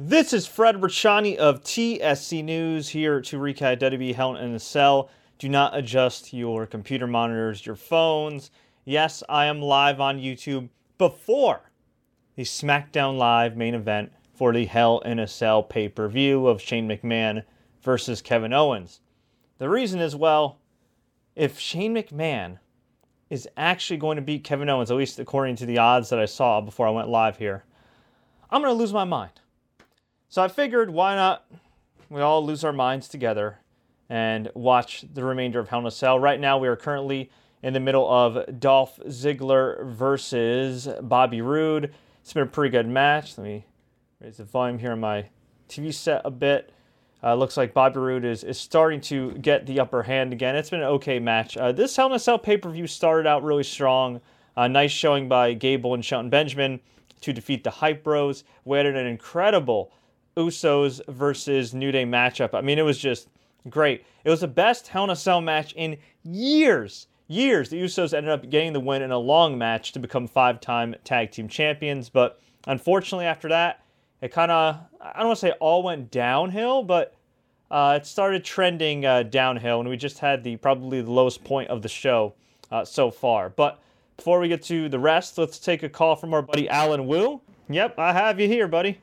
This is Fred Rachani of TSC News here to recap WWE Hell in a Cell. Do not adjust your computer monitors, your phones. Yes, I am live on YouTube before the SmackDown Live main event for the Hell in a Cell pay per view of Shane McMahon versus Kevin Owens. The reason is well, if Shane McMahon is actually going to beat Kevin Owens, at least according to the odds that I saw before I went live here, I'm going to lose my mind. So I figured, why not we all lose our minds together and watch the remainder of Hell in a Cell. Right now, we are currently in the middle of Dolph Ziggler versus Bobby Roode. It's been a pretty good match. Let me raise the volume here on my TV set a bit. Uh, looks like Bobby Roode is, is starting to get the upper hand again. It's been an okay match. Uh, this Hell in a Cell pay per view started out really strong. Uh, nice showing by Gable and Shelton Benjamin to defeat the Hype Bros. We had an incredible Usos versus New Day matchup. I mean, it was just great. It was the best Hell in a Cell match in years. Years. The Usos ended up getting the win in a long match to become five time tag team champions. But unfortunately, after that, it kind of, I don't want to say all went downhill, but uh, it started trending uh, downhill, and we just had the probably the lowest point of the show uh, so far. But before we get to the rest, let's take a call from our buddy Alan Wu. Yep, I have you here, buddy.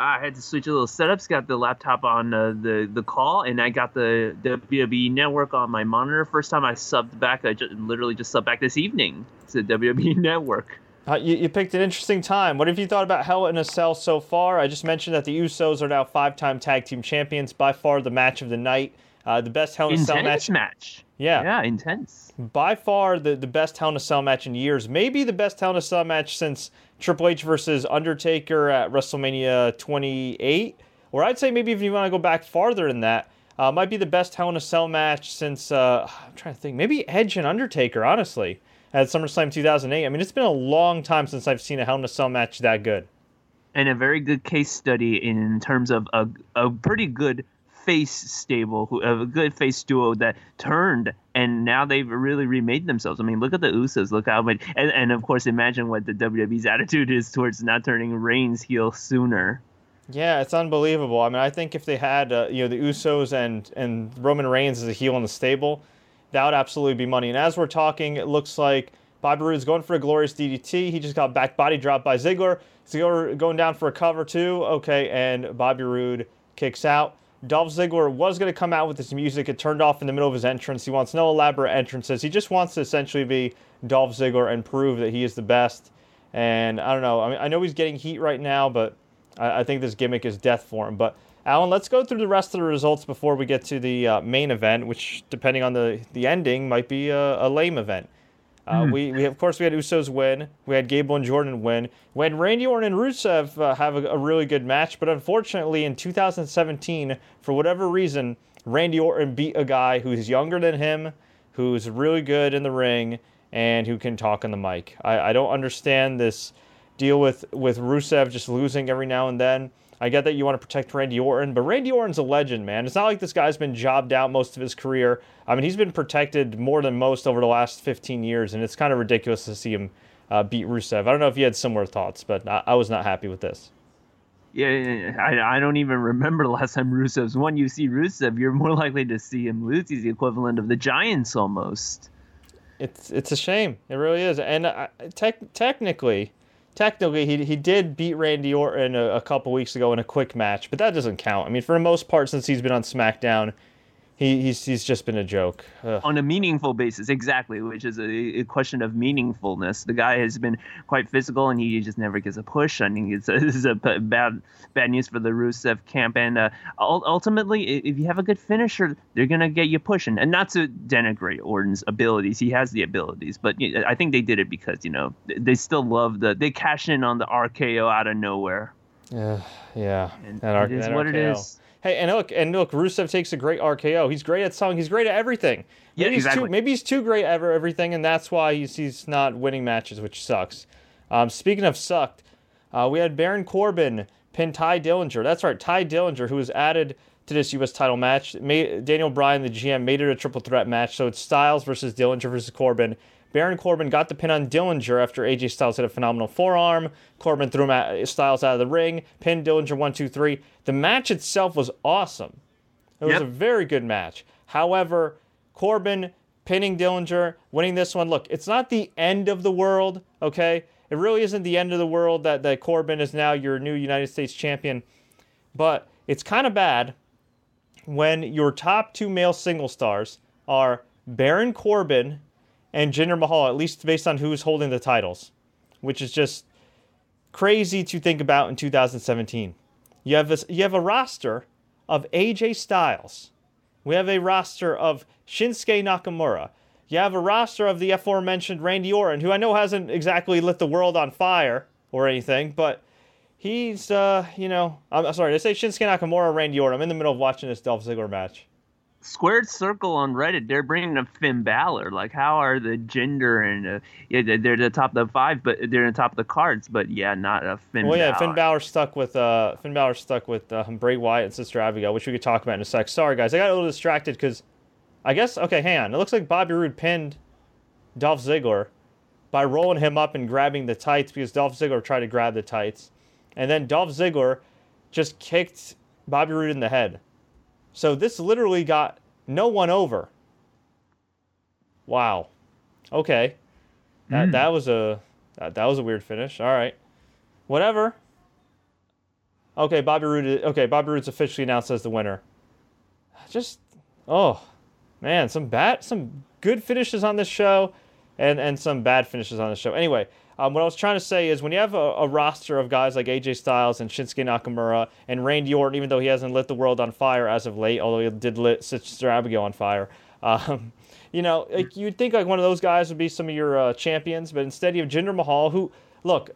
I had to switch a little setups. Got the laptop on uh, the the call, and I got the WWE Network on my monitor. First time I subbed back. I just, literally just subbed back this evening to WWE Network. Uh, you, you, picked an interesting time. What have you thought about Hell in a Cell so far? I just mentioned that the Usos are now five-time tag team champions. By far the match of the night. Uh, the best Hell in a Cell match. match. Yeah. Yeah, intense. By far the, the best Hell in a Cell match in years. Maybe the best Hell in a Cell match since Triple H versus Undertaker at WrestleMania 28. Or I'd say maybe if you want to go back farther than that, uh, might be the best Hell in a Cell match since, uh, I'm trying to think, maybe Edge and Undertaker, honestly, at SummerSlam 2008. I mean, it's been a long time since I've seen a Hell in a Cell match that good. And a very good case study in terms of a, a pretty good face stable, who a good face duo that turned, and now they've really remade themselves. I mean, look at the Usos. Look how much, and, and of course, imagine what the WWE's attitude is towards not turning Reigns heel sooner. Yeah, it's unbelievable. I mean, I think if they had uh, you know the Usos and and Roman Reigns as a heel in the stable, that would absolutely be money. And as we're talking, it looks like Bobby Roode's going for a glorious DDT. He just got back body dropped by Ziggler. Ziggler going down for a cover too. Okay, and Bobby Roode kicks out. Dolph Ziggler was going to come out with his music. It turned off in the middle of his entrance. He wants no elaborate entrances. He just wants to essentially be Dolph Ziggler and prove that he is the best. And I don't know. I mean, I know he's getting heat right now, but I, I think this gimmick is death for him. But Alan, let's go through the rest of the results before we get to the uh, main event, which, depending on the the ending, might be a, a lame event. Uh, mm. we, we of course we had Usos win. We had Gable and Jordan win. We had Randy Orton and Rusev uh, have a, a, really good match, but unfortunately in 2017, for whatever reason, Randy Orton beat a guy who's younger than him, who's really good in the ring, and who can talk on the mic. I, I don't understand this deal with with Rusev just losing every now and then. I get that you want to protect Randy Orton, but Randy Orton's a legend, man. It's not like this guy's been jobbed out most of his career. I mean, he's been protected more than most over the last 15 years, and it's kind of ridiculous to see him uh, beat Rusev. I don't know if you had similar thoughts, but I, I was not happy with this. Yeah, I, I don't even remember the last time Rusev's won. You see Rusev, you're more likely to see him lose. He's the equivalent of the Giants almost. It's it's a shame. It really is. And uh, te- technically, technically he, he did beat Randy Orton a, a couple weeks ago in a quick match, but that doesn't count. I mean, for the most part, since he's been on SmackDown, he, he's he's just been a joke Ugh. on a meaningful basis, exactly, which is a, a, question of meaningfulness. The guy has been quite physical, and he just never gets a push. I think it's a, this is a bad bad news for the Rusev camp. And uh, ultimately, if you have a good finisher, they're gonna get you pushing. And not to denigrate Orton's abilities, he has the abilities, but I think they did it because you know they still love the they cash in on the RKO out of nowhere. Yeah, yeah. And that, it is what RKO. it is. Hey, and look, and look, Rusev takes a great RKO. He's great at song. He's great at everything. Maybe yeah, exactly. He's too, maybe he's too great at everything, and that's why he's he's not winning matches, which sucks. Um, speaking of sucked, uh, we had Baron Corbin pin Tye Dillinger. That's right, Tye Dillinger, who was added to this U.S. title match. Made, Daniel Bryan, the GM, made it a triple threat match. So it's Styles versus Dillinger versus Corbin. Baron Corbin got the pin on Dillinger after AJ Styles hit a phenomenal forearm. Corbin threw him at, Styles out of the ring, pinned Dillinger one, two, three. The match itself was awesome. It was Yep. a very good match. However, Corbin pinning Dillinger, winning this one. Look, it's not the end of the world, okay? It really isn't the end of the world that, that Corbin is now your new United States champion. But it's kind of bad when your top two male single stars are Baron Corbin and Jinder Mahal, at least based on who's holding the titles, which is just crazy to think about in 2017. You have a, you have a roster of AJ Styles. We have a roster of Shinsuke Nakamura. You have a roster of the aforementioned Randy Orton, who I know hasn't exactly lit the world on fire or anything, but he's, uh, you know, I'm sorry, I say Shinsuke Nakamura Randy Orton? I'm in the middle of watching this Dolph Ziggler match. Squared Circle on Reddit, they're bringing up Finn Balor. Like, how are the Jinder and uh, yeah, they're- they're the top of the five, but they're in the top of the cards. But yeah, not a Finn. Well, yeah, Balor. Finn Balor stuck with uh, Finn Balor stuck with uh, Bray Wyatt and Sister Abigail, which we could talk about in a sec. Sorry, guys, I got a little distracted because I guess okay, hang on. It looks like Bobby Roode pinned Dolph Ziggler by rolling him up and grabbing the tights because Dolph Ziggler tried to grab the tights, and then Dolph Ziggler just kicked Bobby Roode in the head. So this literally got no one over. Wow. Okay. That hmm. that was a that, that was a weird finish. All right. Whatever. Okay, Bobby Roode. Okay, Bobby Roode's officially announced as the winner. Just oh man, some bad, some good finishes on this show, and and some bad finishes on the show. Anyway, um, what I was trying to say is when you have a, a roster of guys like AJ Styles and Shinsuke Nakamura and Randy Orton, even though he hasn't lit the world on fire as of late, although he did lit Sister Abigail on fire. Um, you know, like you'd think like one of those guys would be some of your uh, champions, but instead you have Jinder Mahal, who look,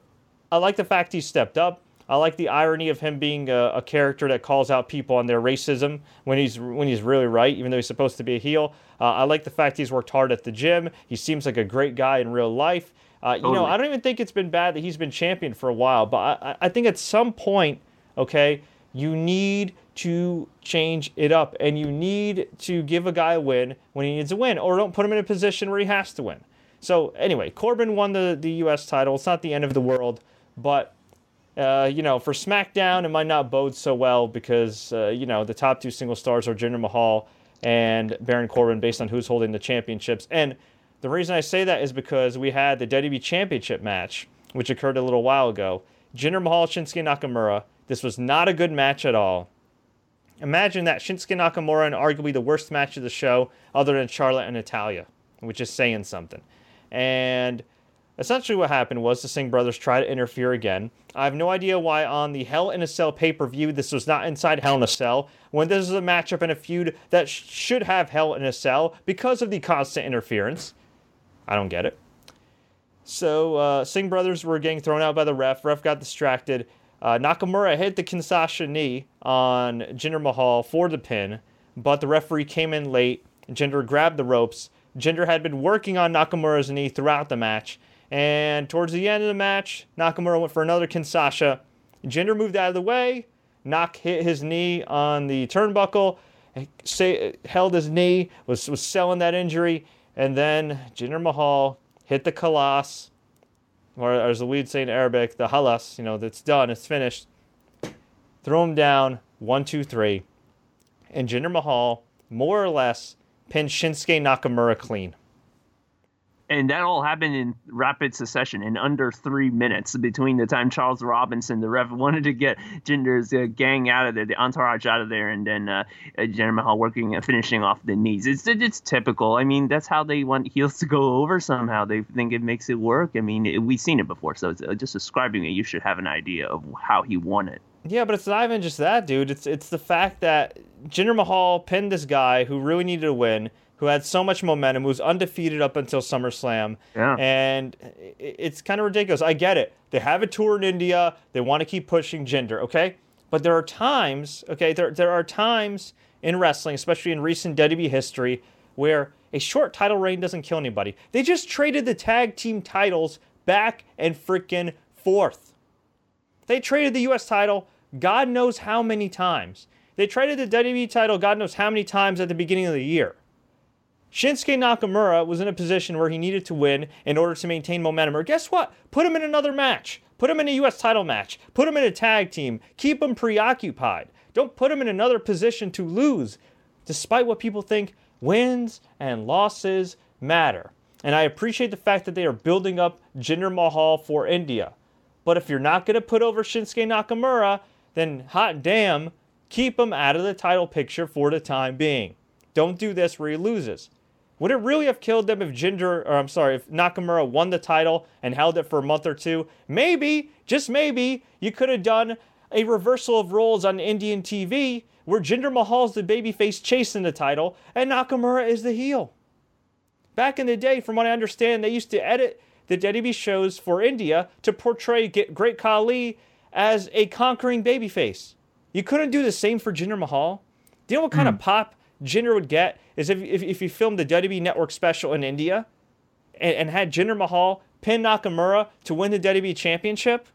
I like the fact he stepped up. I like the irony of him being a, a character that calls out people on their racism when he's when he's really right, even though he's supposed to be a heel. Uh, I like the fact he's worked hard at the gym. He seems like a great guy in real life. Uh, You know, I don't even think it's been bad that he's been champion for a while, but I, I- I think at some point, okay, you need to change it up and you need to give a guy a win when he needs a win, or don't put him in a position where he has to win. So anyway, Corbin won the, the U.S. title. It's not the end of the world, but uh, you know, for SmackDown, it might not bode so well because uh, you know the top two single stars are Jinder Mahal and Baron Corbin, based on who's holding the championships. And the reason I say that is because we had the WWE Championship match, which occurred a little while ago. Jinder Mahal, Shinsuke Nakamura. This was not a good match at all. Imagine that Shinsuke Nakamura and arguably the worst match of the show, other than Charlotte and Natalya, which is saying something. And essentially, what happened was the Singh brothers tried to interfere again. I have no idea why on the Hell in a Cell pay per view this was not inside Hell in a Cell when this is a matchup and a feud that sh- should have Hell in a Cell because of the constant interference. I don't get it. So uh, Singh brothers were getting thrown out by the ref. Ref got distracted. Uh, Nakamura hit the Kinshasa knee on Jinder Mahal for the pin, but the referee came in late. Jinder grabbed the ropes. Jinder had been working on Nakamura's knee throughout the match, and towards the end of the match, Nakamura went for another Kinshasa. Jinder moved out of the way. Nak hit his knee on the turnbuckle, held his knee, was, was selling that injury, and then Jinder Mahal hit the Khallas, or as the we'd say in Arabic, the Halas, you know, that's done, it's finished. Throw him down, one, two, three. And Jinder Mahal, more or less, pinned Shinsuke Nakamura clean. And that all happened in rapid succession in under three minutes between the time Charles Robinson, the ref, wanted to get Jinder's uh, gang out of there, the entourage out of there, and then uh, uh, Jinder Mahal working and finishing off the knees. It's it's typical. I mean, that's how they want heels to go over somehow. They think it makes it work. I mean, it, we've seen it before, so uh, just describing it, you should have an idea of how he won it. Yeah, but it's not even just that, dude. It's it's the fact that Jinder Mahal pinned this guy who really needed a win, who had so much momentum, who was undefeated up until SummerSlam. Yeah. And it's kind of ridiculous. I get it. They have a tour in India. They want to keep pushing Jinder, okay? But there are times, okay, there, there are times in wrestling, especially in recent WWE history, where a short title reign doesn't kill anybody. They just traded the tag team titles back and freaking forth. They traded the U.S. title God knows how many times. They traded the WWE title God knows how many times at the beginning of the year. Shinsuke Nakamura was in a position where he needed to win in order to maintain momentum. Or guess what? Put him in another match. Put him in a U.S. title match. Put him in a tag team. Keep him preoccupied. Don't put him in another position to lose. Despite what people think, wins and losses matter. And I appreciate the fact that they are building up Jinder Mahal for India. But if you're not going to put over Shinsuke Nakamura, then hot damn, keep him out of the title picture for the time being. Don't do this where he loses. Would it really have killed them if Jinder, or I'm sorry, if Nakamura won the title and held it for a month or two? Maybe, just maybe, you could have done a reversal of roles on Indian TV where Jinder Mahal's the babyface chasing the title and Nakamura is the heel. Back in the day, from what I understand, they used to edit the WWE shows for India to portray Great Khali as a conquering babyface. You couldn't do the same for Jinder Mahal. Do you know what kind mm. of pop Jinder would get is if, if, if you filmed the WWE Network special in India and, and had Jinder Mahal pin Nakamura to win the WWE Championship?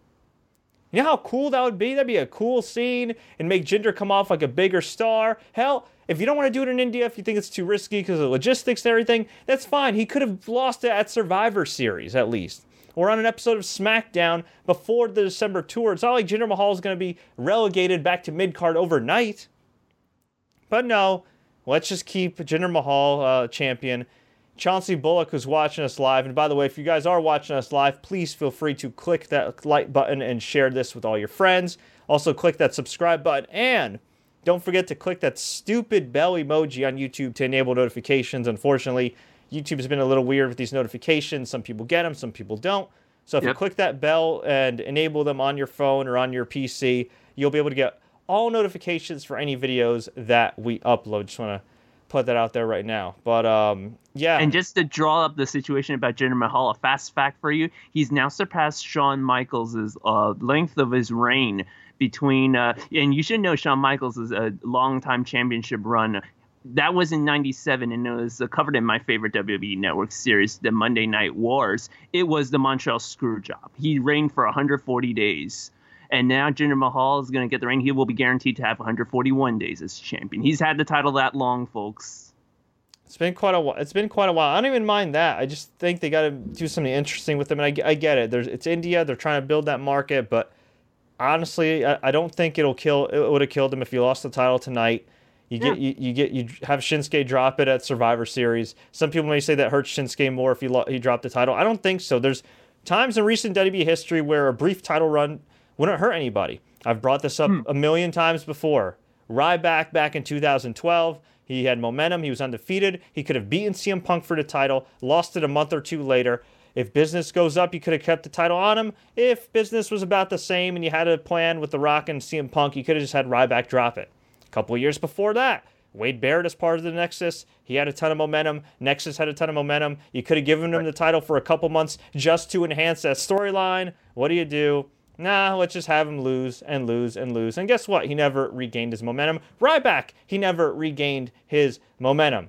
You know how cool that would be? That'd be a cool scene and make Jinder come off like a bigger star. Hell, if you don't want to do it in India, if you think it's too risky because of logistics and everything, that's fine. He could have lost it at Survivor Series at least. Or on an episode of SmackDown before the December tour. It's not like Jinder Mahal is going to be relegated back to mid card overnight. But no, let's just keep Jinder Mahal uh, champion. Chauncey Bullock, who's watching us live, and by the way, if you guys are watching us live, please feel free to click that like button and share this with all your friends. Also, click that subscribe button and don't forget to click that stupid bell emoji on YouTube to enable notifications. Unfortunately, YouTube has been a little weird with these notifications. Some people get them, some people don't. So if yep. you click that bell and enable them on your phone or on your PC, you'll be able to get all notifications for any videos that we upload. Just want to put that out there right now. But um, yeah. And just to draw up the situation about Jinder Mahal, a fast fact for you: he's now surpassed Shawn Michaels' uh, length of his reign between. Uh, and you should know Shawn Michaels is a long-time championship run. That was in '97, and it was covered in my favorite WWE Network series, the Monday Night Wars. It was the Montreal Screwjob. He reigned for 140 days. And now Jinder Mahal is going to get the reign. He will be guaranteed to have 141 days as champion. He's had the title that long, folks. It's been quite a while. It's been quite a while. I don't even mind that. I just think they got to do something interesting with them. And I, I get it. There's, it's India. They're trying to build that market. But honestly, I, I don't think it'll kill. It would have killed him if you lost the title tonight. You get yeah. you, you, get you have Shinsuke drop it at Survivor Series. Some people may say that hurts Shinsuke more if he lo- he dropped the title. I don't think so. There's times in recent WWE history where a brief title run wouldn't hurt anybody. I've brought this up hmm. a million times before. Ryback back in 2012, he had momentum. He was undefeated. He could have beaten CM Punk for the title, lost it a month or two later. If business goes up, you could have kept the title on him. If business was about the same and you had a plan with The Rock and CM Punk, you could have just had Ryback drop it. A couple years before that, Wade Barrett as part of the Nexus. He had a ton of momentum. Nexus had a ton of momentum. You could have given him the title for a couple months just to enhance that storyline. What do you do? Nah, let's just have him lose and lose and lose. And guess what? He never regained his momentum. Ryback, he never regained his momentum.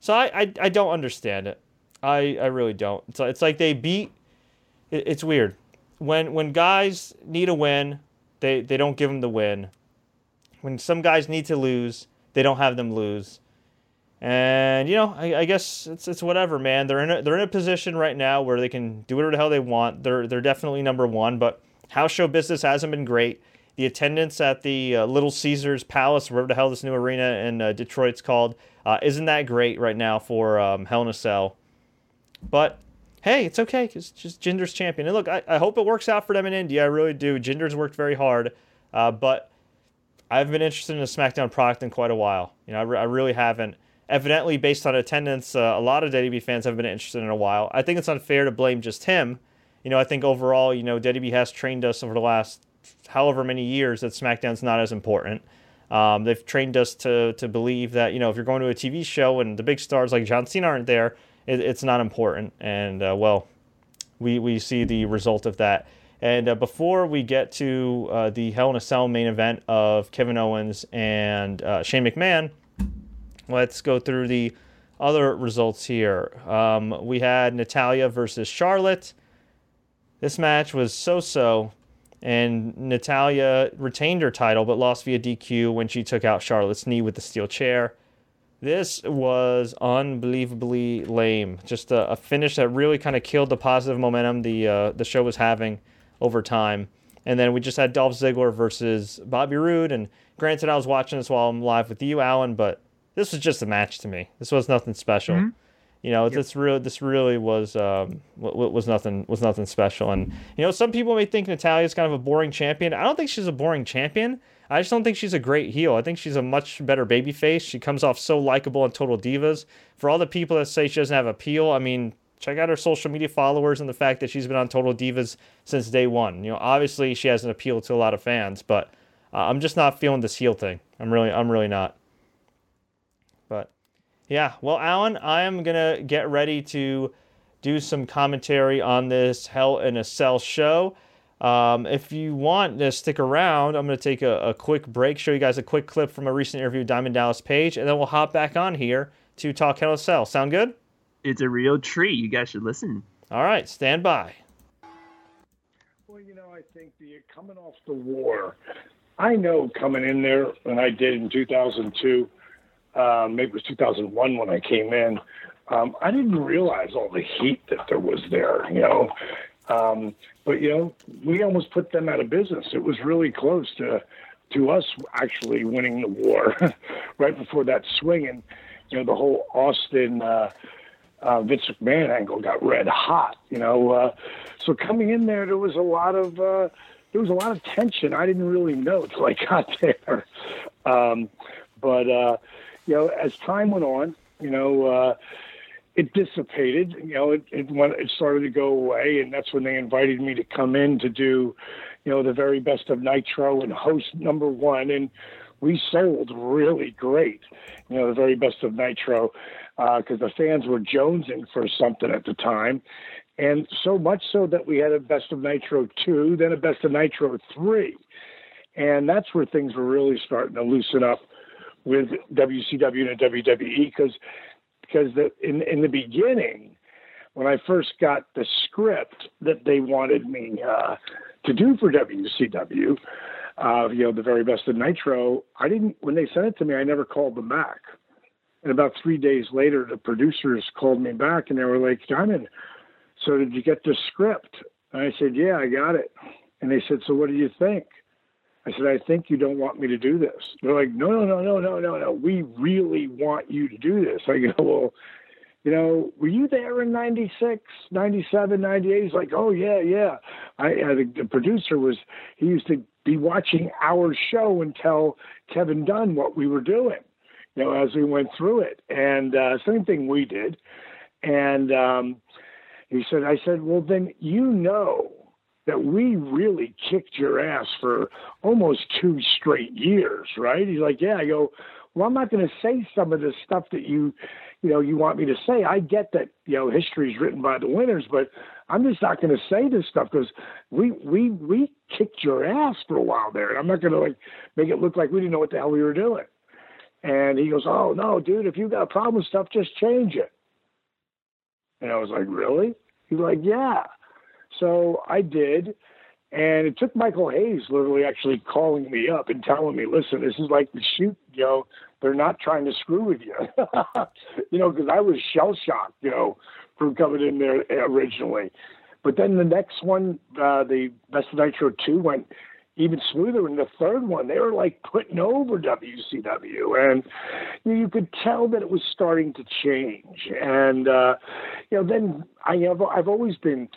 So I, I, I don't understand it. I, I really don't. So it's like they beat. It, it's weird. When when guys need a win, they, they don't give them the win. When some guys need to lose, they don't have them lose. And you know, I, I, guess it's it's whatever, man. They're in a, they're in a position right now where they can do whatever the hell they want. They're they're definitely number one, but House show business hasn't been great. The attendance at the uh, Little Caesars Palace, wherever the hell this new arena in uh, Detroit's called, uh, isn't that great right now for um, Hell in a Cell. But hey, it's okay. It's just Jinder's champion. And look, I, I, hope it works out for them in India. I really do. Jinder's worked very hard, uh, but I've been interested in a SmackDown product in quite a while. You know, I, re- I really haven't. Evidently, based on attendance, uh, a lot of WWE fans haven't been interested in a while. I think it's unfair to blame just him you know, I think overall, you know, WWE has trained us over the last however many years that SmackDown's not as important. Um, they've trained us to to believe that you know if you're going to a TV show and the big stars like John Cena aren't there, it, it's not important. And uh, well, we we see the result of that. And uh, before we get to uh, the Hell in a Cell main event of Kevin Owens and uh, Shane McMahon, let's go through the other results here. Um, we had Natalya versus Charlotte. This match was so so, and Natalya retained her title but lost via DQ when she took out Charlotte's knee with the steel chair. This was unbelievably lame. Just a, a finish that really kind of killed the positive momentum the uh, the show was having over time. And then we just had Dolph Ziggler versus Bobby Roode. And granted, I was watching this while I'm live with you, Alan, but this was just a match to me. This was nothing special. Mm-hmm. You know, yep. this really this really was um, was nothing was nothing special. And you know, some people may think Natalya's kind of a boring champion. I don't think she's a boring champion. I just don't think she's a great heel. I think she's a much better babyface. She comes off so likable on Total Divas. For all the people that say she doesn't have appeal, I mean, check out her social media followers and the fact that she's been on Total Divas since day one. You know, obviously she has an appeal to a lot of fans, but uh, I'm just not feeling this heel thing. I'm really, I'm really not. But yeah, well, Alan, I am gonna get ready to do some commentary on this Hell in a Cell show. Um, if you want to stick around, I'm going to take a, a, quick break, show you guys a quick clip from a recent interview with Diamond Dallas Page, and then we'll hop back on here to talk Hell in a Cell. Sound good? It's a real treat. You guys should listen. All right, stand by. Well, you know, I think the coming off the war, I know coming in there, and I did in 2002, um, maybe it was 2001 when I came in. Um, I didn't realize all the heat that there was there. You know, um, but you know, we almost put them out of business. It was really close to to us actually winning the war right before that swing, and you know the whole Austin uh, uh, Vince McMahon angle got red hot. You know, uh, so coming in there, there was a lot of uh, there was a lot of tension. I didn't really know until I got there, um, but uh, you know, as time went on, you know. Uh, it dissipated. You know, it, it went, it started to go away, and that's when they invited me to come in to do, you know, the very best of Nitro and host number one, and we sold really great. You know, the very best of Nitro because uh, the fans were jonesing for something at the time, and so much so that we had a best of Nitro two, then a best of Nitro three, and that's where things were really starting to loosen up with WCW and WWE because because the, in in the beginning, when I first got the script that they wanted me uh, to do for WCW, uh, you know, the very best of Nitro, I didn't. When they sent it to me, I never called them back. And about three days later, the producers called me back and they were like, Diamond, so did you get the script? And I said, Yeah, I got it. And they said, So what do you think? I said, I think you don't want me to do this. They're like, no, no, no, no, no, no, no. We really want you to do this. I go, well, you know, were you there in 96, 97, 98? He's like, oh, yeah, yeah. I, I the, the producer was, he used to be watching our show and tell Kevin Dunn what we were doing, you know, as we went through it. And uh, same thing we did. And um, he said, I said, well, then you know that we really kicked your ass for almost two straight years, right? He's like, yeah. I go, well, I'm not going to say some of the stuff that you, you know, you want me to say. I get that, you know, history is written by the winners, but I'm just not going to say this stuff because we we we kicked your ass for a while there, and I'm not going to like make it look like we didn't know what the hell we were doing. And he goes, oh no, dude, if you got a problem with stuff, just change it. And I was like, really? He's like, yeah. So I did. And it took Michael Hayes literally actually calling me up and telling me, listen, this is like the shoot, you know, they're not trying to screw with you. you know, because I was shell shocked, you know, from coming in there originally. But then the next one, uh, the Best of Nitro 2 went even smoother. And the third one, they were like putting over WCW. And you, you could tell that it was starting to change. And, uh, you know, then I have, I've always been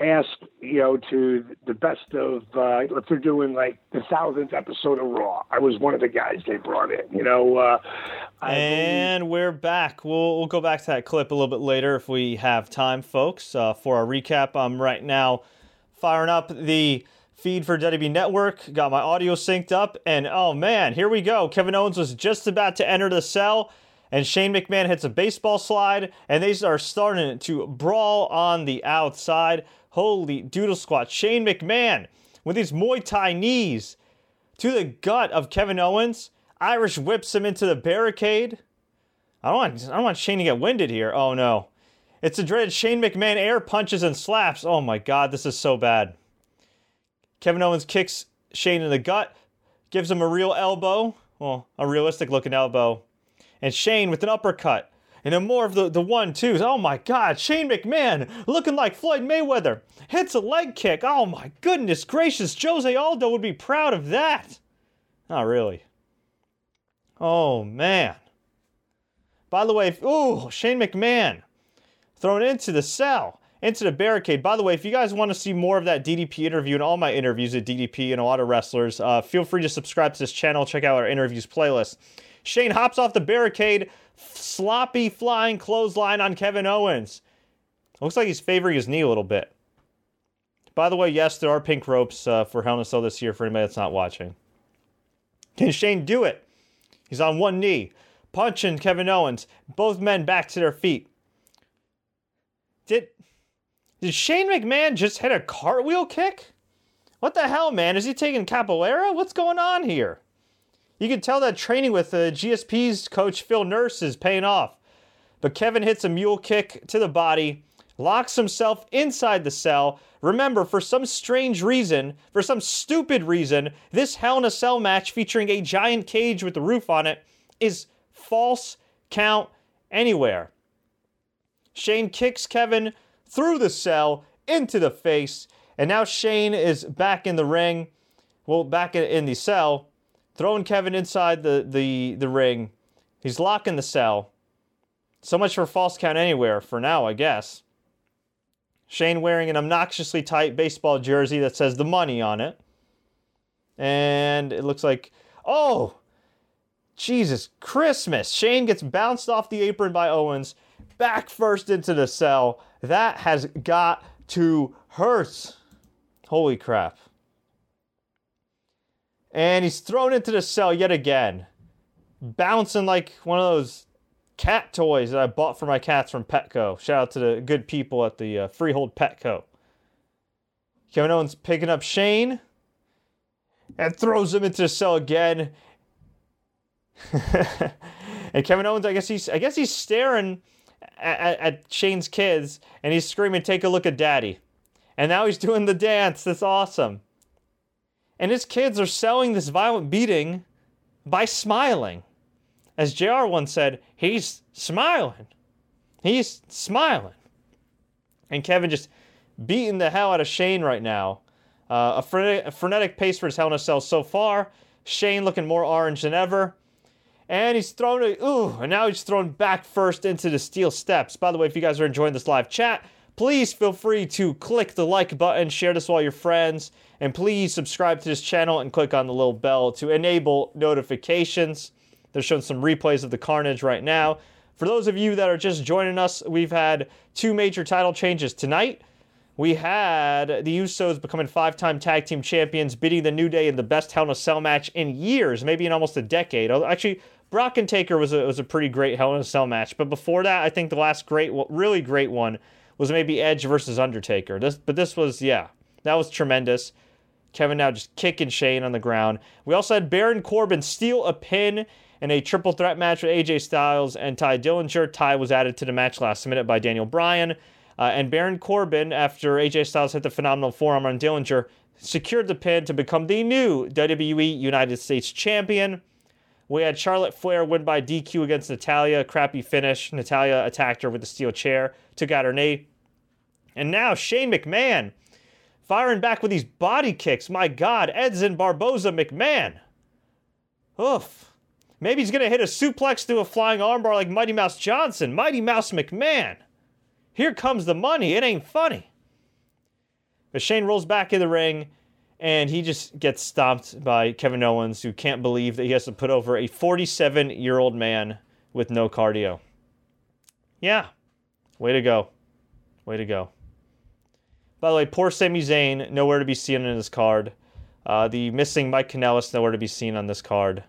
asked, you know, to the best of, uh, if they're doing like the thousandth episode of Raw, I was one of the guys they brought in, you know. Uh, and believe... we're back. We'll, we'll go back to that clip a little bit later if we have time, folks. Uh, for our recap, I'm right now firing up the feed for WWE Network, got my audio synced up, and oh man, here we go. Kevin Owens was just about to enter the cell and Shane McMahon hits a baseball slide, and they are starting to brawl on the outside. Holy doodle squat. Shane McMahon with his Muay Thai knees to the gut of Kevin Owens. Irish whips him into the barricade. I don't want, I don't want Shane to get winded here. Oh no. It's the dreaded Shane McMahon air punches and slaps. Oh my god, this is so bad. Kevin Owens kicks Shane in the gut, gives him a real elbow. Well, a realistic looking elbow. And Shane with an uppercut. And then more of the, the one twos. Oh my god, Shane McMahon looking like Floyd Mayweather. Hits a leg kick. Oh my goodness gracious. Jose Aldo would be proud of that. Not really. Oh man. By the way, ooh, Shane McMahon thrown into the cell, into the barricade. By the way, if you guys want to see more of that DDP interview and all my interviews at DDP and a lot of wrestlers, uh, feel free to subscribe to this channel. Check out our interviews playlist. Shane hops off the barricade, sloppy flying clothesline on Kevin Owens. Looks like he's favoring his knee a little bit. By the way, yes, there are pink ropes uh, for Hell in a Cell this year for anybody that's not watching. Can Shane do it? He's on one knee, punching Kevin Owens. Both men back to their feet. Did did Shane McMahon just hit a cartwheel kick? What the hell, man? Is he taking capoeira? What's going on here? You can tell that training with uh, GSP's coach Phil Nurse is paying off. But Kevin hits a mule kick to the body, locks himself inside the cell. Remember, for some strange reason, for some stupid reason, this Hell in a Cell match featuring a giant cage with the roof on it is falls count anywhere. Shane kicks Kevin through the cell into the face, and now Shane is back in the ring, well, back in the cell, throwing Kevin inside the, the, the ring. He's locking the cell. So much for falls count anywhere for now, I guess. Shane wearing an obnoxiously tight baseball jersey that says the money on it. And it looks like, oh, Jesus Christmas. Shane gets bounced off the apron by Owens, back first into the cell. That has got to hurt. Holy crap. And he's thrown into the cell yet again, bouncing like one of those cat toys that I bought for my cats from Petco. Shout out to the good people at the uh, Freehold Petco. Kevin Owens picking up Shane and throws him into the cell again. and Kevin Owens, I guess he's I guess he's staring at, at, Shane's kids and he's screaming, "Take a look at Daddy!" And now he's doing the dance. That's awesome. And his kids are selling this violent beating by smiling. As JR once said, he's smiling. He's smiling. And Kevin just beating the hell out of Shane right now. Uh, a, frenetic, a, frenetic, pace for his Hell in a Cell so far. Shane looking more orange than ever. And he's thrown it, ooh, and now he's thrown back first into the steel steps. By the way, if you guys are enjoying this live chat, please feel free to click the like button, share this with all your friends, and please subscribe to this channel and click on the little bell to enable notifications. They're showing some replays of the carnage right now. For those of you that are just joining us, we've had two major title changes tonight. We had the Usos becoming five time tag team champions, beating the New Day in the best Hell in a Cell match in years, maybe in almost a decade. Actually, Brock and Taker was a, was a pretty great Hell in a Cell match. But before that, I think the last great, really great one was maybe Edge versus Undertaker. This, but this was, yeah, that was tremendous. Kevin now just kicking Shane on the ground. We also had Baron Corbin steal a pin in a triple threat match with AJ Styles and Tye Dillinger. Tye was added to the match last minute by Daniel Bryan. Uh, and Baron Corbin, after AJ Styles hit the phenomenal forearm on Dillinger, secured the pin to become the new WWE United States Champion. We had Charlotte Flair win by DQ against Natalya, crappy finish. Natalya attacked her with a steel chair, took out her knee. And now Shane McMahon firing back with these body kicks. My God, Edson Barboza McMahon. Oof. Maybe he's going to hit a suplex through a flying armbar like Mighty Mouse Johnson. Mighty Mouse McMahon. Here comes the money. It ain't funny. But Shane rolls back in the ring and he just gets stomped by Kevin Owens, who can't believe that he has to put over a 47 year old man with no cardio. Yeah, way to go. Way to go. By the way, poor Sami Zayn, nowhere to be seen in this card. Uh, the missing Mike Kanellis, nowhere to be seen on this card.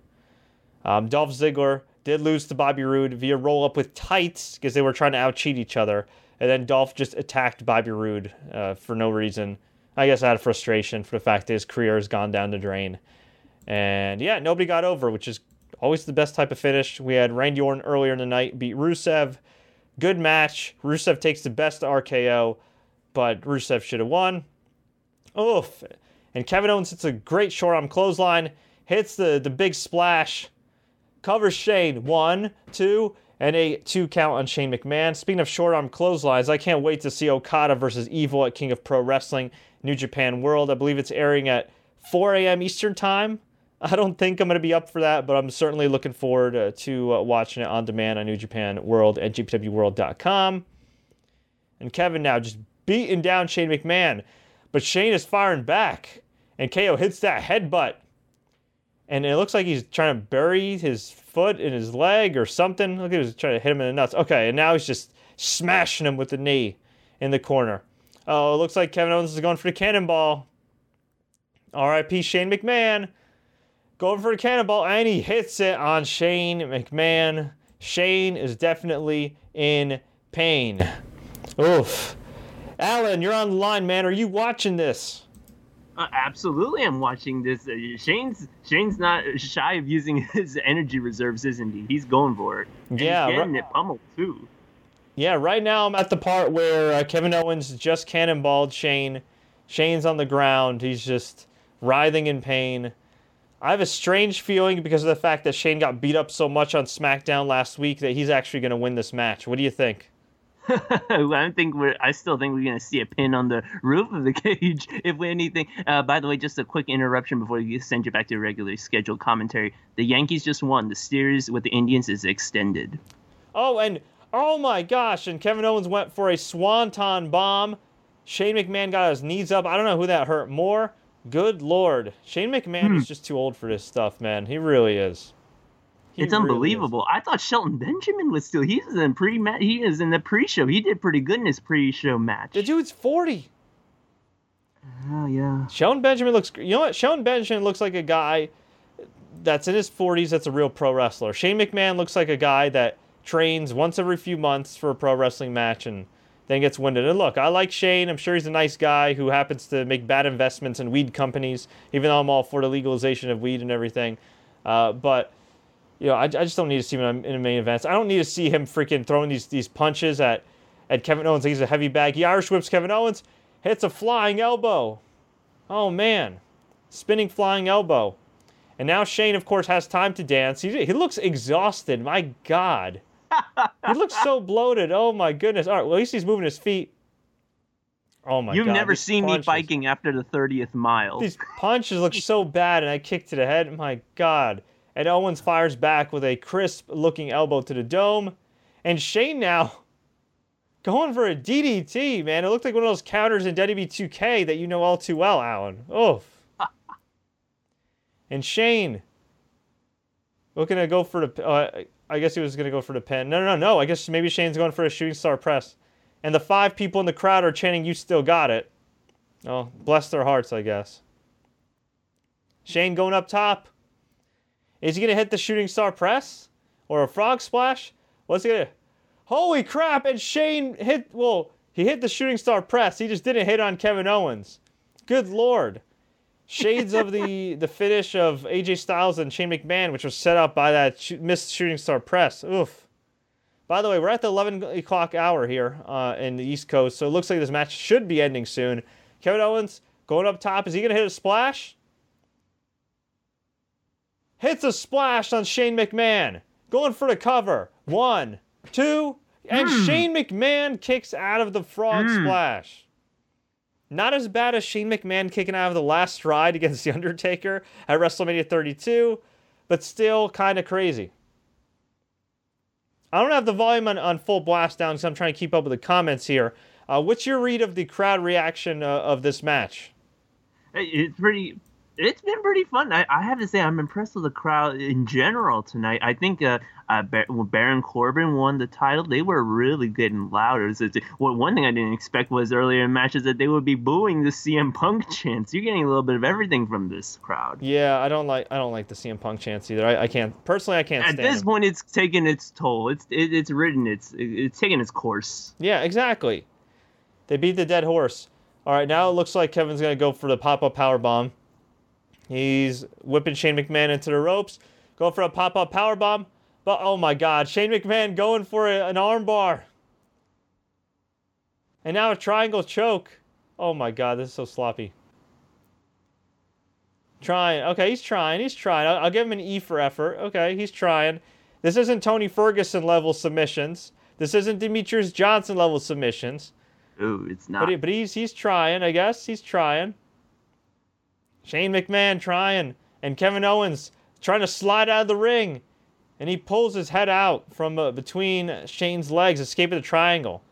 Um, Dolph Ziggler did lose to Bobby Roode via roll up with tights because they were trying to out cheat each other. And then Dolph just attacked Bobby Roode uh, for no reason. I guess out of frustration for the fact that his career has gone down the drain. And yeah, nobody got over, which is always the best type of finish. We had Randy Orton earlier in the night beat Rusev. Good match. Rusev takes the best RKO, but Rusev should have won. Oof. And Kevin Owens hits a great short arm clothesline, hits the, the big splash covers Shane. One, two, and a two count on Shane McMahon. Speaking of short arm clotheslines, I can't wait to see Okada versus Evil at King of Pro Wrestling, New Japan World. I believe it's airing at 4 a.m. Eastern Time. I don't think I'm going to be up for that, but I'm certainly looking forward uh, to uh, watching it on demand on New Japan World at NJPWWorld.com. And Kevin now just beating down Shane McMahon, but Shane is firing back, and KO hits that headbutt and it looks like he's trying to bury his foot in his leg or something. Look, he was trying to hit him in the nuts. Okay, and now he's just smashing him with the knee in the corner. Oh, it looks like Kevin Owens is going for the cannonball. R.I.P. Shane McMahon. Going for a cannonball, and he hits it on Shane McMahon. Shane is definitely in pain. Oof. Alan, you're on the line, man. Are you watching this? Uh, absolutely, I'm watching this. Uh, Shane's Shane's not shy of using his energy reserves, isn't he? He's going for it. And yeah, he's getting right, it pummeled too. Yeah, right now I'm at the part where uh, Kevin Owens just cannonballed Shane. Shane's on the ground. He's just writhing in pain. I have a strange feeling because of the fact that Shane got beat up so much on SmackDown last week that he's actually going to win this match. What do you think? I think we're. I still think we're gonna see a pin on the roof of the cage, if anything. Uh, by the way, just a quick interruption before we send you back to your regularly scheduled commentary. The Yankees just won. The series with the Indians is extended. Oh, and oh my gosh! And Kevin Owens went for a swanton bomb. Shane McMahon got his knees up. I don't know who that hurt more. Good lord, Shane McMahon hmm. is just too old for this stuff, man. He really is. He it's really unbelievable. Is. I thought Shelton Benjamin was still. He's in pre. He is in the pre-show. He did pretty good in his pre-show match. The dude's forty. Oh yeah. Shelton Benjamin looks. You know what? Shelton Benjamin looks like a guy that's in his forties. That's a real pro wrestler. Shane McMahon looks like a guy that trains once every few months for a pro wrestling match and then gets winded. And look, I like Shane. I'm sure he's a nice guy who happens to make bad investments in weed companies, even though I'm all for the legalization of weed and everything. Uh, but you know, I, I just don't need to see him in the main events. I don't need to see him freaking throwing these these punches at at Kevin Owens. He's a heavy bag. He Irish whips Kevin Owens, hits a flying elbow. Oh man, spinning flying elbow. And now Shane, of course, has time to dance. He, he looks exhausted. My God. He looks so bloated. Oh my goodness. All right, well, at least he's moving his feet. Oh my god. You've God. never seen punches. me biking after the 30th mile. These punches look so bad, and I kick to the head. My God and Owens fires back with a crisp looking elbow to the dome. And Shane now going for a DDT, man. It looked like one of those counters in WWE 2K that you know all too well, Alan. Oof. and Shane looking to go for the. Uh, I guess he was going to go for the pin. No, no, no, no. I guess maybe Shane's going for a shooting star press. And the five people in the crowd are chanting, You still got it. Oh, bless their hearts, I guess. Shane going up top. Is he going to hit the shooting star press or a frog splash? What's he going to? Holy crap! And Shane hit. Well, he hit the shooting star press. He just didn't hit on Kevin Owens. Good lord. Shades of the the finish of AJ Styles and Shane McMahon, which was set up by that sh- missed shooting star press. Oof. By the way, we're at the 11 o'clock hour here uh, in the East Coast, so it looks like this match should be ending soon. Kevin Owens going up top. Is he going to hit a splash? hits a splash on Shane McMahon, going for the cover. One, two, and mm. Shane McMahon kicks out of the frog mm. splash. Not as bad as Shane McMahon kicking out of the last ride against The Undertaker at WrestleMania 32, but still kind of crazy. I don't have the volume on, on full blast down because I'm trying to keep up with the comments here. Uh, what's your read of the crowd reaction uh, of this match? It's pretty it's been pretty fun. I, I, have to say, I'm impressed with the crowd in general tonight. I think uh, uh, when Baron Corbin won the title, they were really getting louder. So well, one thing I didn't expect was earlier in matches that they would be booing the CM Punk chants. You're getting a little bit of everything from this crowd. Yeah, I don't like I don't like the CM Punk chants either. I, I can't personally. I can't. Stand At this them. point, it's taken its toll. It's it, it's written. It's it's taken its course. Yeah, exactly. They beat the dead horse. All right, now it looks like Kevin's gonna go for the pop up power bomb. He's whipping Shane McMahon into the ropes. Go for a pop up power bomb. But oh my God, Shane McMahon going for a, an armbar. And now a triangle choke. Oh my God, this is so sloppy. Trying. Okay, he's trying. He's trying. I'll, I'll give him an E for effort. Okay, he's trying. This isn't Tony Ferguson level submissions. This isn't Demetrious Johnson level submissions. Ooh, it's not. But, he, but he's he's trying. I guess he's trying. Shane McMahon trying, and Kevin Owens trying to slide out of the ring, and he pulls his head out from uh, between Shane's legs, escaping the triangle.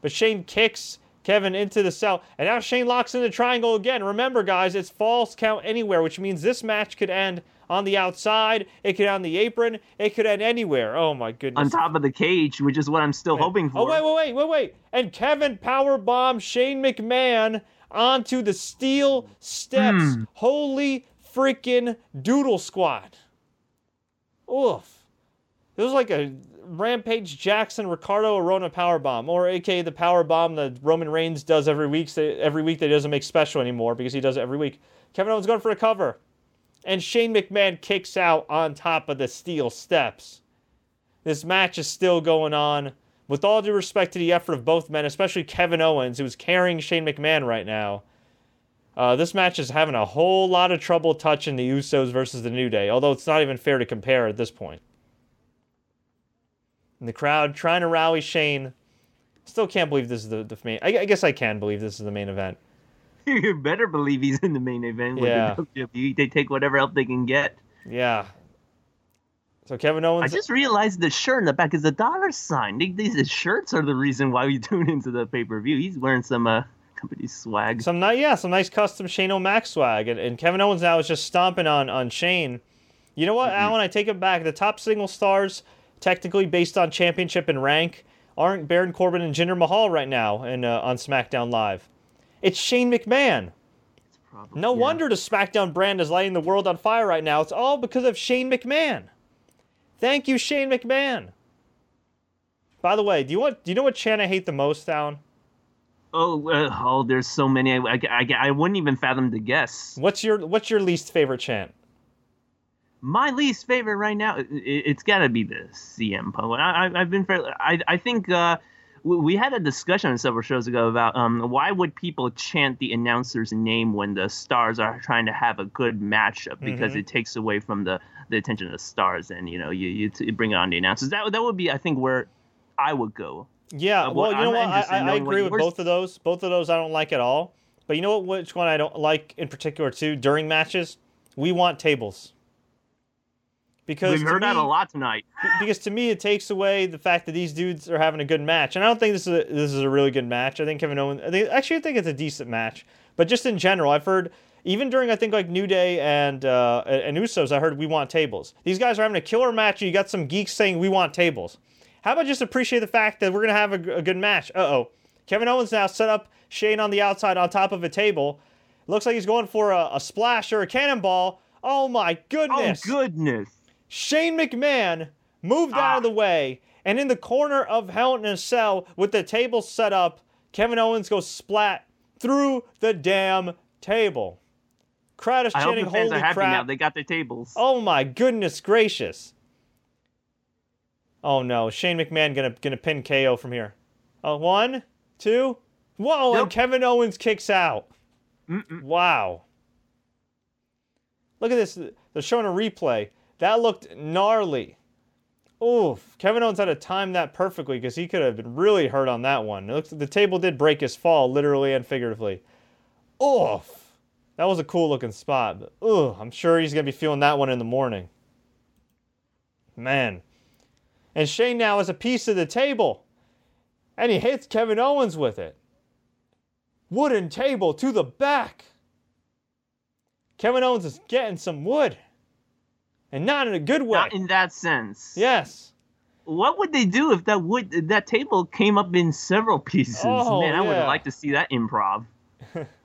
But Shane kicks Kevin into the cell, and now Shane locks in the triangle again. Remember, guys, it's falls count anywhere, which means this match could end on the outside, it could end on the apron, it could end anywhere. Oh my goodness! On top of the cage, which is what I'm still hoping for. Oh wait, wait, wait, wait, wait! And Kevin power bomb Shane McMahon onto the steel steps. Mm. Holy freaking doodle squad! Oof! It was like a Rampage Jackson Ricardo Arona power bomb, or aka the power bomb that Roman Reigns does every week. Every week that he doesn't make special anymore because he does it every week. Kevin Owens going for a cover, and Shane McMahon kicks out on top of the steel steps. This match is still going on. With all due respect to the effort of both men, especially Kevin Owens, who's carrying Shane McMahon right now, uh, this match is having a whole lot of trouble touching the Usos versus the New Day, although it's not even fair to compare at this point. And the crowd trying to rally Shane. Still can't believe this is the, the main. I, I guess I can believe this is the main event. you better believe he's in the main event. With Yeah. the WWE. They take whatever help they can get. Yeah. So Kevin Owens. I just realized the shirt in the back is a dollar sign. These shirts are the reason why we tune into the pay per view. He's wearing some uh, company swag. Some nice, yeah, some nice custom Shane O'Mac swag, and, and Kevin Owens now is just stomping on on Shane. You know what, Alan? I take it back. The top single stars, technically based on championship and rank, aren't Baron Corbin and Jinder Mahal right now, and uh, on SmackDown Live. It's Shane McMahon. Probably, No yeah. wonder the SmackDown brand is lighting the world on fire right now. It's all because of Shane McMahon. Thank you, Shane McMahon. By the way, do you want do you know what chant I hate the most, Alan? Oh, uh, oh, there's so many. I, I, I, I wouldn't even fathom to guess. What's your what's your least favorite chant? My least favorite right now, it, it's got to be the CM Punk. I, I, I've been fairly. I, I think uh, we, we had a discussion several shows ago about um, why would people chant the announcer's name when the stars are trying to have a good matchup because Mhm. it takes away from the, the attention of the stars and you know you you, t- you bring it on the announcers. That that would be I think where I would go. Yeah, Uh, well, you know I'm what? I, I, I agree with both of those. Both of those I don't like at all. But you know what? Which one I don't like in particular too? During matches, we want tables. Because We've to heard that a me- lot tonight. because to me it takes away the fact that these dudes are having a good match, and I don't think this is a, this is a really good match. I think Kevin Owens. I think, actually, I think it's a decent match, but just in general, I've heard even during I think like New Day and uh, and Usos, I heard we want tables. These guys are having a killer match, you got some geeks saying we want tables. How about just appreciate the fact that we're gonna have a, a good match? Uh oh, Kevin Owens now set up Shane on the outside on top of a table. Looks like he's going for a, a splash or a cannonball. Oh my goodness! Oh goodness! Shane McMahon moved out Ah. of the way, and in the corner of Hell in a Cell with the table set up, Kevin Owens goes splat through the damn table. Crowd is I hope chanting, the fans "Holy are happy crap!" now. They got their tables. Oh my goodness gracious! Oh no, Shane McMahon gonna gonna pin KO from here. Oh, one, two, whoa! And Kevin Owens kicks out. Mm-mm. Wow. Look at this. They're showing a replay. That looked gnarly. Oof. Kevin Owens had to time that perfectly because he could have been really hurt on that one. It looks the table did break his fall, literally and figuratively. Oof. That was a cool looking spot. But, ugh, I'm sure he's going to be feeling that one in the morning. Man. And Shane now has a piece of the table. And he hits Kevin Owens with it wooden table to the back. Kevin Owens is getting some wood. And not in a good way. Not in that sense. yes. What would they do if that wood that table came up in several pieces? Oh, Man, I would like to see that improv.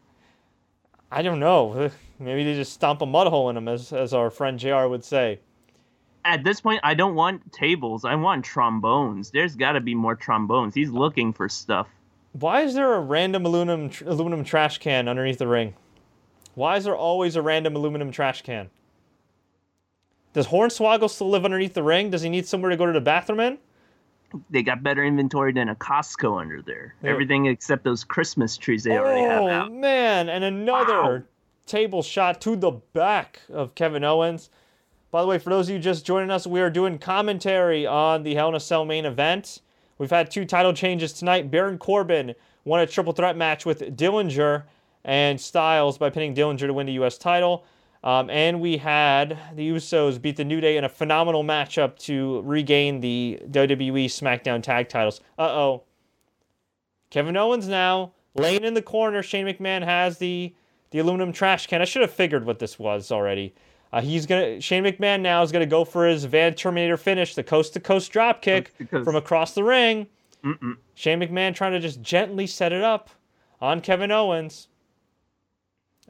I don't know. Maybe they just stomp a mud hole in them, as, as our friend JR would say. At this point, I don't want tables. I want trombones. There's got to be more trombones. He's looking for stuff. Why is there a random aluminum, tr- aluminum trash can underneath the ring? Why is there always a random aluminum trash can? Does Hornswoggle still live underneath the ring? Does he need somewhere to go to the bathroom in? They got better inventory than a Costco under there. Yeah. Everything except those Christmas trees they already have oh man! And another Wow. table shot to the back of Kevin Owens. By the way, for those of you just joining us, we are doing commentary on the Hell in a Cell main event. We've had two title changes tonight. Baron Corbin won a triple threat match with Dillinger and Styles by pinning Dillinger to win the U.S. title. Um, and we had the Usos beat the New Day in a phenomenal matchup to regain the WWE SmackDown tag titles. Uh oh. Kevin Owens now laying in the corner. Shane McMahon has the the aluminum trash can. I should have figured what this was already. Uh, he's gonna Shane McMahon now is gonna go for his Van Terminator finish, the coast to coast drop kick from across the ring. Mm-mm. Shane McMahon trying to just gently set it up on Kevin Owens.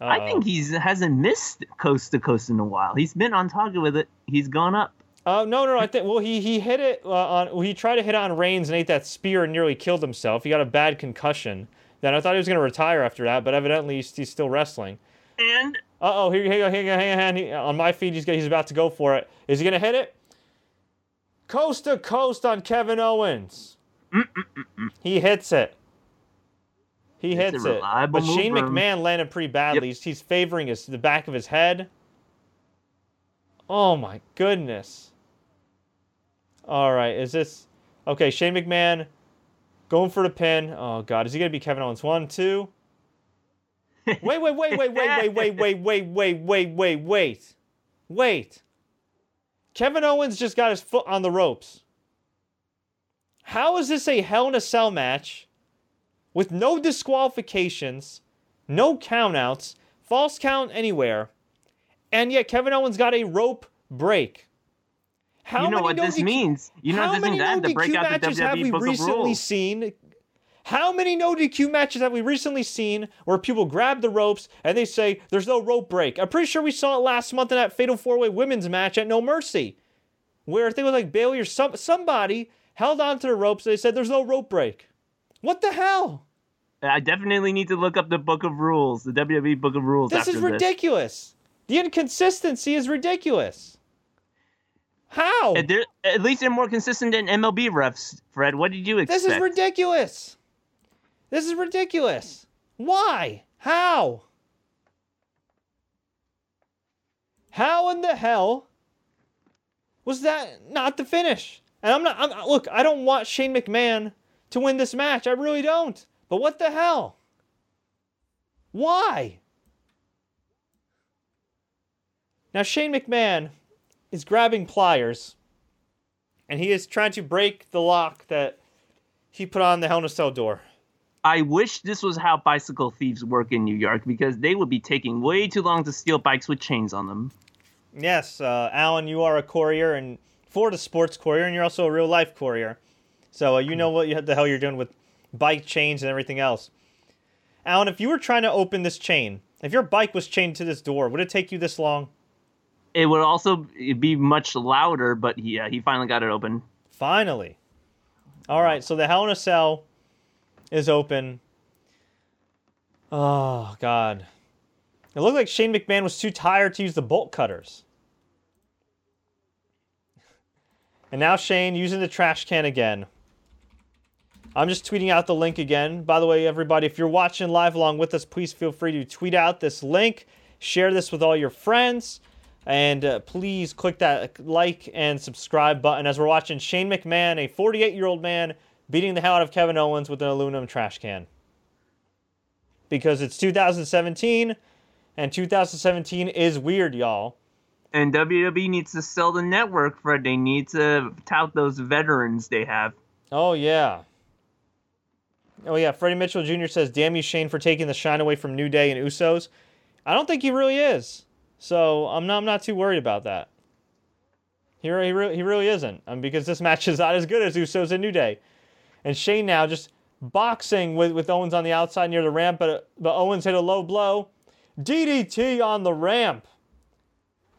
Uh-oh. I think he hasn't missed coast to coast in a while. He's been on target with it. He's gone up. Uh, no, no, no. I think well, he he hit it uh, on. Well, he tried to hit it on Reigns and ate that spear and nearly killed himself. He got a bad concussion. Then I thought he was going to retire after that, but evidently he's, he's still wrestling. And uh oh, here, here, here, hang on, he, on my feed, he's he's about to go for it. Is he going to hit it? Coast to coast on Kevin Owens. Mm-mm-mm-mm. He hits it. He it's hits it. But Shane McMahon landed pretty badly. Yep. He's favoring his the back of his head. Oh my goodness. All right, is this okay? Shane McMahon going for the pin. Oh God, is he gonna be Kevin Owens? One, two. Wait, wait, wait, wait, wait, wait, wait, wait, wait, wait, wait, wait, wait, wait. Kevin Owens just got his foot on the ropes. How is this a Hell in a Cell match? With no disqualifications, no countouts, falls count anywhere, and yet Kevin Owens got a rope break. How you know what no this DQ, means? You know how this many no DQ break matches have we Book recently seen? How many no DQ matches have we recently seen where people grab the ropes and they say there's no rope break? I'm pretty sure we saw it last month in that Fatal Four Way Women's match at No Mercy, where I think it was like Bayley or some somebody held onto the ropes. And they said there's no rope break. What the hell? I definitely need to look up the Book of Rules, the WWE Book of Rules. This is ridiculous. This. The inconsistency is ridiculous. How? At, at least they're more consistent than MLB refs, Fred. What did you expect? This is ridiculous. This is ridiculous. Why? How? How in the hell was that not the finish? And I'm not. I'm, look, I don't want Shane McMahon to win this match. I really don't. But what the hell? Why? Now, Shane McMahon is grabbing pliers and he is trying to break the lock that he put on the Hell in a Cell door. I wish this was how bicycle thieves work in New York because they would be taking way too long to steal bikes with chains on them. Yes, uh, Alan, you are a courier and Florida sports courier, and you're also a real life courier. So uh, you know what the hell you're doing with bike chains and everything else. Alan, if you were trying to open this chain, if your bike was chained to this door, would it take you this long? It would also be much louder, but yeah, he finally got it open. Finally. All right, so the Hell in a Cell is open. Oh, God. It looked like Shane McMahon was too tired to use the bolt cutters. And now Shane using the trash can again. I'm just tweeting out the link again. By the way, everybody, if you're watching live along with us, please feel free to tweet out this link, share this with all your friends, and uh, please click that like and subscribe button as we're watching Shane McMahon, a 48 year old man, beating the hell out of Kevin Owens with an aluminum trash can. Because it's 2017, and 2017 is weird, y'all. And WWE needs to sell the network, Fred. They need to tout those veterans they have. Oh, yeah. Oh yeah, Freddie Mitchell Jr. says, "Damn you, Shane, for taking the shine away from New Day and Usos." I don't think he really is. So I'm not. I'm not too worried about that. He he, really, he really isn't. Um, because this match is not as good as Usos and New Day, and Shane now just boxing with, with Owens on the outside near the ramp, but but Owens hit a low blow, DDT on the ramp,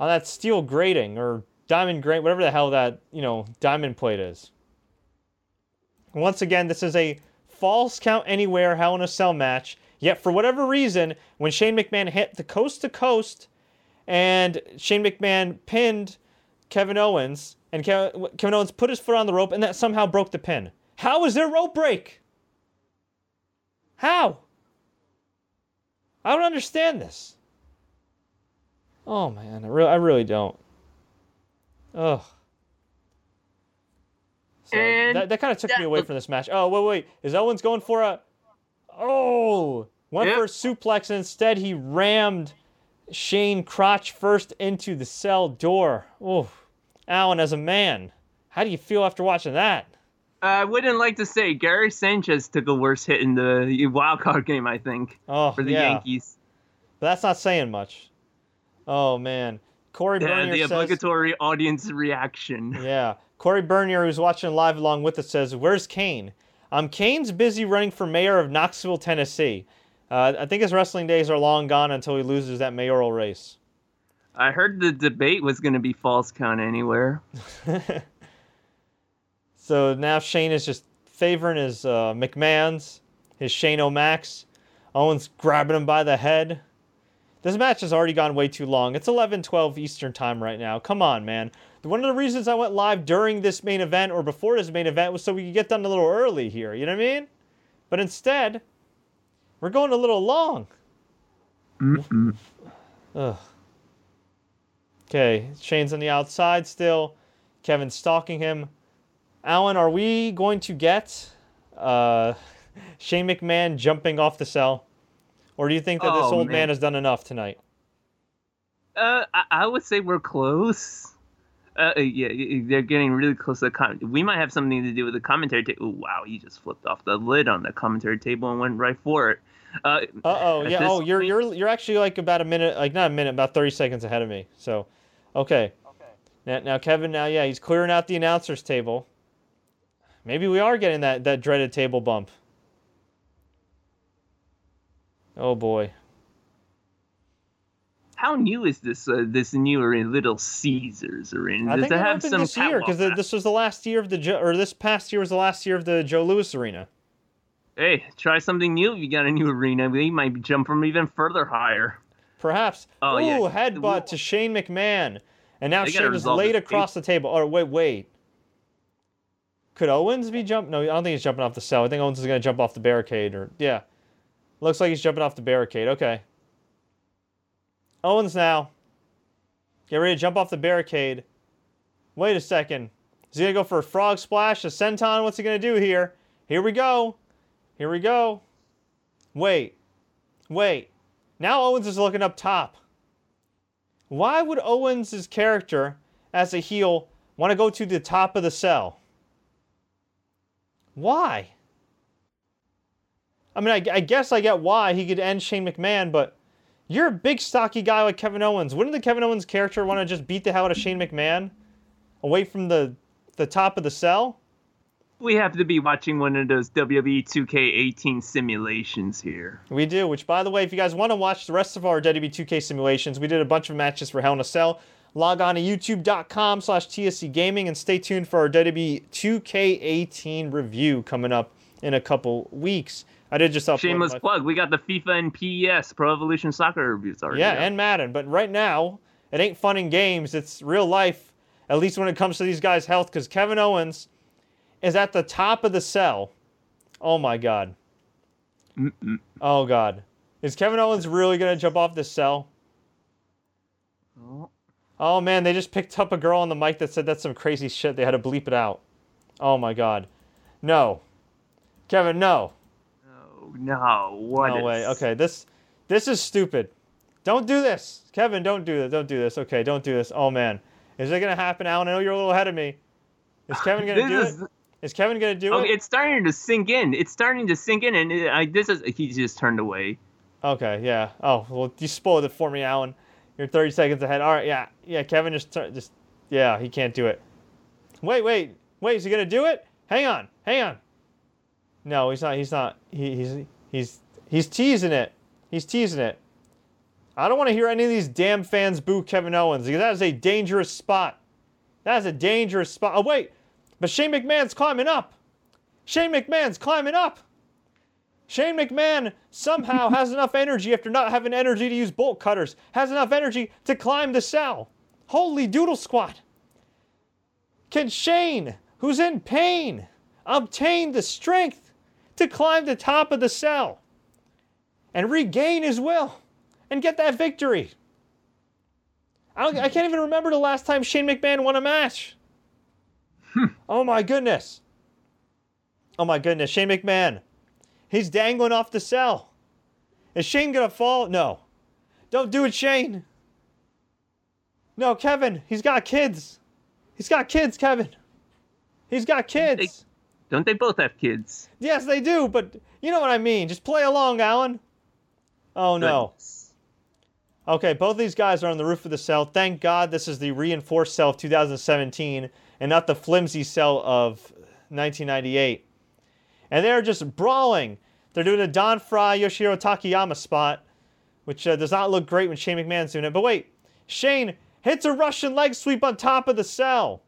on that steel grating or diamond grate, whatever the hell that you know diamond plate is. Once again, this is a falls count anywhere Hell in a Cell match. Yet for whatever reason, when Shane McMahon hit the coast to coast and Shane McMahon pinned Kevin Owens, and Kevin Owens put his foot on the rope, and that somehow broke the pin. How was there rope break? How? I don't understand this. Oh man, I really, I really don't. Ugh. So And that, that kind of took me away from this match. Oh wait, wait, is Owens going for a? Oh, went Yep. for a suplex and instead he rammed Shane crotch first into the cell door. Oh, Alan, as a man, how do you feel after watching that? I wouldn't like to say Gary Sanchez took a worse hit in the wild card game. I think Oh, for the yeah, Yankees. but that's not saying much. Oh man, Corey Yeah, Bernier the says. obligatory audience reaction. Yeah. Corey Bernier, who's watching live along with us, says, Where's Kane? Um, Kane's busy running for mayor of Knoxville, Tennessee. Uh, I think his wrestling days are long gone until he loses that mayoral race. I heard the debate was going to be falls count anywhere. So now Shane is just favoring his uh, McMahon's, his Shane O'Macs. Owens grabbing him by the head. This match has already gone way too long. It's 11 12 Eastern time right now. Come on, man. One of the reasons I went live during this main event or before this main event was so we could get done a little early here. You know what I mean? But instead, we're going a little long. Ugh. Okay, Shane's on the outside still. Kevin's stalking him. Alan, are we going to get uh, Shane McMahon jumping off the cell? Or do you think that this Oh, old man. man. has done enough tonight? Uh, I, I would say we're close. Uh, yeah, they're getting really close to the comment. We might have something to do with the commentary table. wow, he just flipped off the lid on the commentary table and went right for it. Uh, Uh oh, yeah. Oh, you're point- you're you're actually like about a minute, like not a minute, about thirty seconds ahead of me. So, okay. Okay. Now, now Kevin, now yeah, he's clearing out the announcers table. Maybe we are getting that that dreaded table bump. Oh boy. How new is this uh, this new arena, Little Caesars arena? I Does think it have some this year because this was the last year of the Joe, or this past year was the last year of the Joe Louis Arena. Hey, try something new. If you got a new arena, we might jump from even further higher. Perhaps. Oh, Ooh, yeah. headbutt to Shane McMahon. And now They Shane is laid across the table. Oh, wait, wait. Could Owens be jump? No, I don't think he's jumping off the cell. I think Owens is going to jump off the barricade. Or Yeah. Looks like he's jumping off the barricade. Okay. Owens now. Get ready to jump off the barricade. Wait a second. Is he going to go for a frog splash? A senton? What's he going to do here? Here we go. Here we go. Wait. Wait. Now Owens is looking up top. Why would Owens' character as a heel want to go to the top of the cell? Why? I mean, I, I guess I get why he could end Shane McMahon, but you're a big stocky guy like Kevin Owens. Wouldn't the Kevin Owens character want to just beat the hell out of Shane McMahon away from the the top of the cell? We have to be watching one of those WWE 2K18 simulations here. We do, which by the way, if you guys want to watch the rest of our WWE 2K simulations, we did a bunch of matches for Hell in a Cell. Log on to youtube.com slash TSC Gaming and stay tuned for our WWE 2K18 review coming up in a couple weeks. I did just upload Shameless my- plug. We got the FIFA and PES Pro Evolution Soccer reviews already. Yeah, out. and Madden. But right now, it ain't fun in games. It's real life, at least when it comes to these guys' health, because Kevin Owens is at the top of the cell. Oh my God. Mm, mm. Oh God. Is Kevin Owens really going to jump off this cell? Oh, Oh man, they just picked up a girl on the mic that said that's some crazy shit. They had to bleep it out. Oh my God. No. Kevin, no. No, what no way. Okay, this this is stupid. Don't do this, Kevin. Don't do this. Don't do this. Okay, don't do this. Oh man, is it gonna happen, Alan? I know you're a little ahead of me. Is Kevin gonna do is- it? Is Kevin gonna do Oh, it? it's starting to sink in. It's starting to sink in, and it, I, this is he just turned away. Okay, yeah. Oh well, you spoiled it for me, Alan. You're 30 seconds ahead. All right, yeah, yeah. Kevin just tur- just yeah, he can't do it. Wait, wait, wait. Is he gonna do it? Hang on, hang on. No, he's not. He's not. He, he's he's he's teasing it. He's teasing it. I don't want to hear any of these damn fans boo Kevin Owens because that is a dangerous spot. That is a dangerous spot. Oh wait, but Shane McMahon's climbing up. Shane McMahon's climbing up. Shane McMahon somehow has enough energy after not having energy to use bolt cutters, has enough energy to climb the cell. Holy doodle squat. Can Shane, who's in pain, obtain the strength to climb the top of the cell and regain his will and get that victory? I, don't, I can't even remember the last time Shane McMahon won a match. Hmm. oh my goodness. Oh my goodness, Shane McMahon. He's dangling off the cell. Is Shane gonna fall? No. Don't do it, Shane. No, Kevin, he's got kids. He's got kids, Kevin. He's got kids. Don't they both have kids? Yes, they do, but you know what I mean. Just play along, Alan. Oh no. Okay, both these guys are on the roof of the cell. Thank God this is the reinforced cell of 2017 and not the flimsy cell of 1998. And they're just brawling. They're doing a Don Frye Yoshihiro Takayama spot, which uh, does not look great when Shane McMahon's doing it. But wait, Shane hits a Russian leg sweep on top of the cell.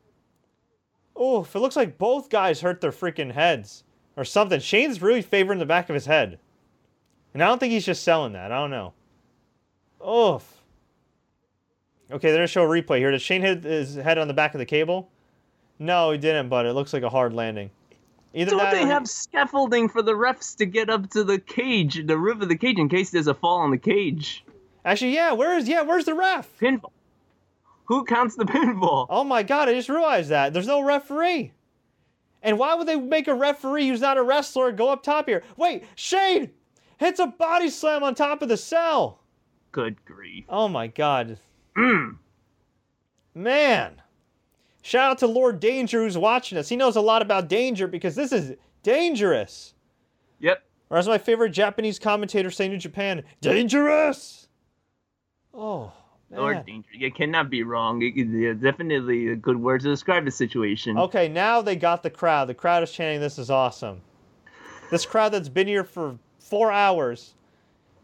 Oof, it looks like both guys hurt their freaking heads or something. Shane's really favoring the back of his head. And I don't think he's just selling that. I don't know. Oof. Okay, they're gonna show a replay here. Did Shane hit his head on the back of the cable? No, he didn't, but it looks like a hard landing. Either Don't that they he- have scaffolding for the refs to get up to the cage, the roof of the cage, in case there's a fall on the cage? Actually, yeah, where is yeah, where's the ref? Pinfall. Who counts the pinfall? Oh my god, I just realized that. There's no referee. And why would they make a referee who's not a wrestler go up top here? Wait, Shane hits a body slam on top of the cell. Good grief. Oh my god. Mm. Man. Shout out to Lord Danger who's watching us. He knows a lot about danger because this is dangerous. Yep. Or as my favorite Japanese commentator saying in Japan, dangerous. Oh, man. Lord Danger. You cannot be wrong. It, it- definitely a good word to describe the situation. Okay, now they got the crowd. The crowd is chanting, "This is awesome." This crowd that's been here for four hours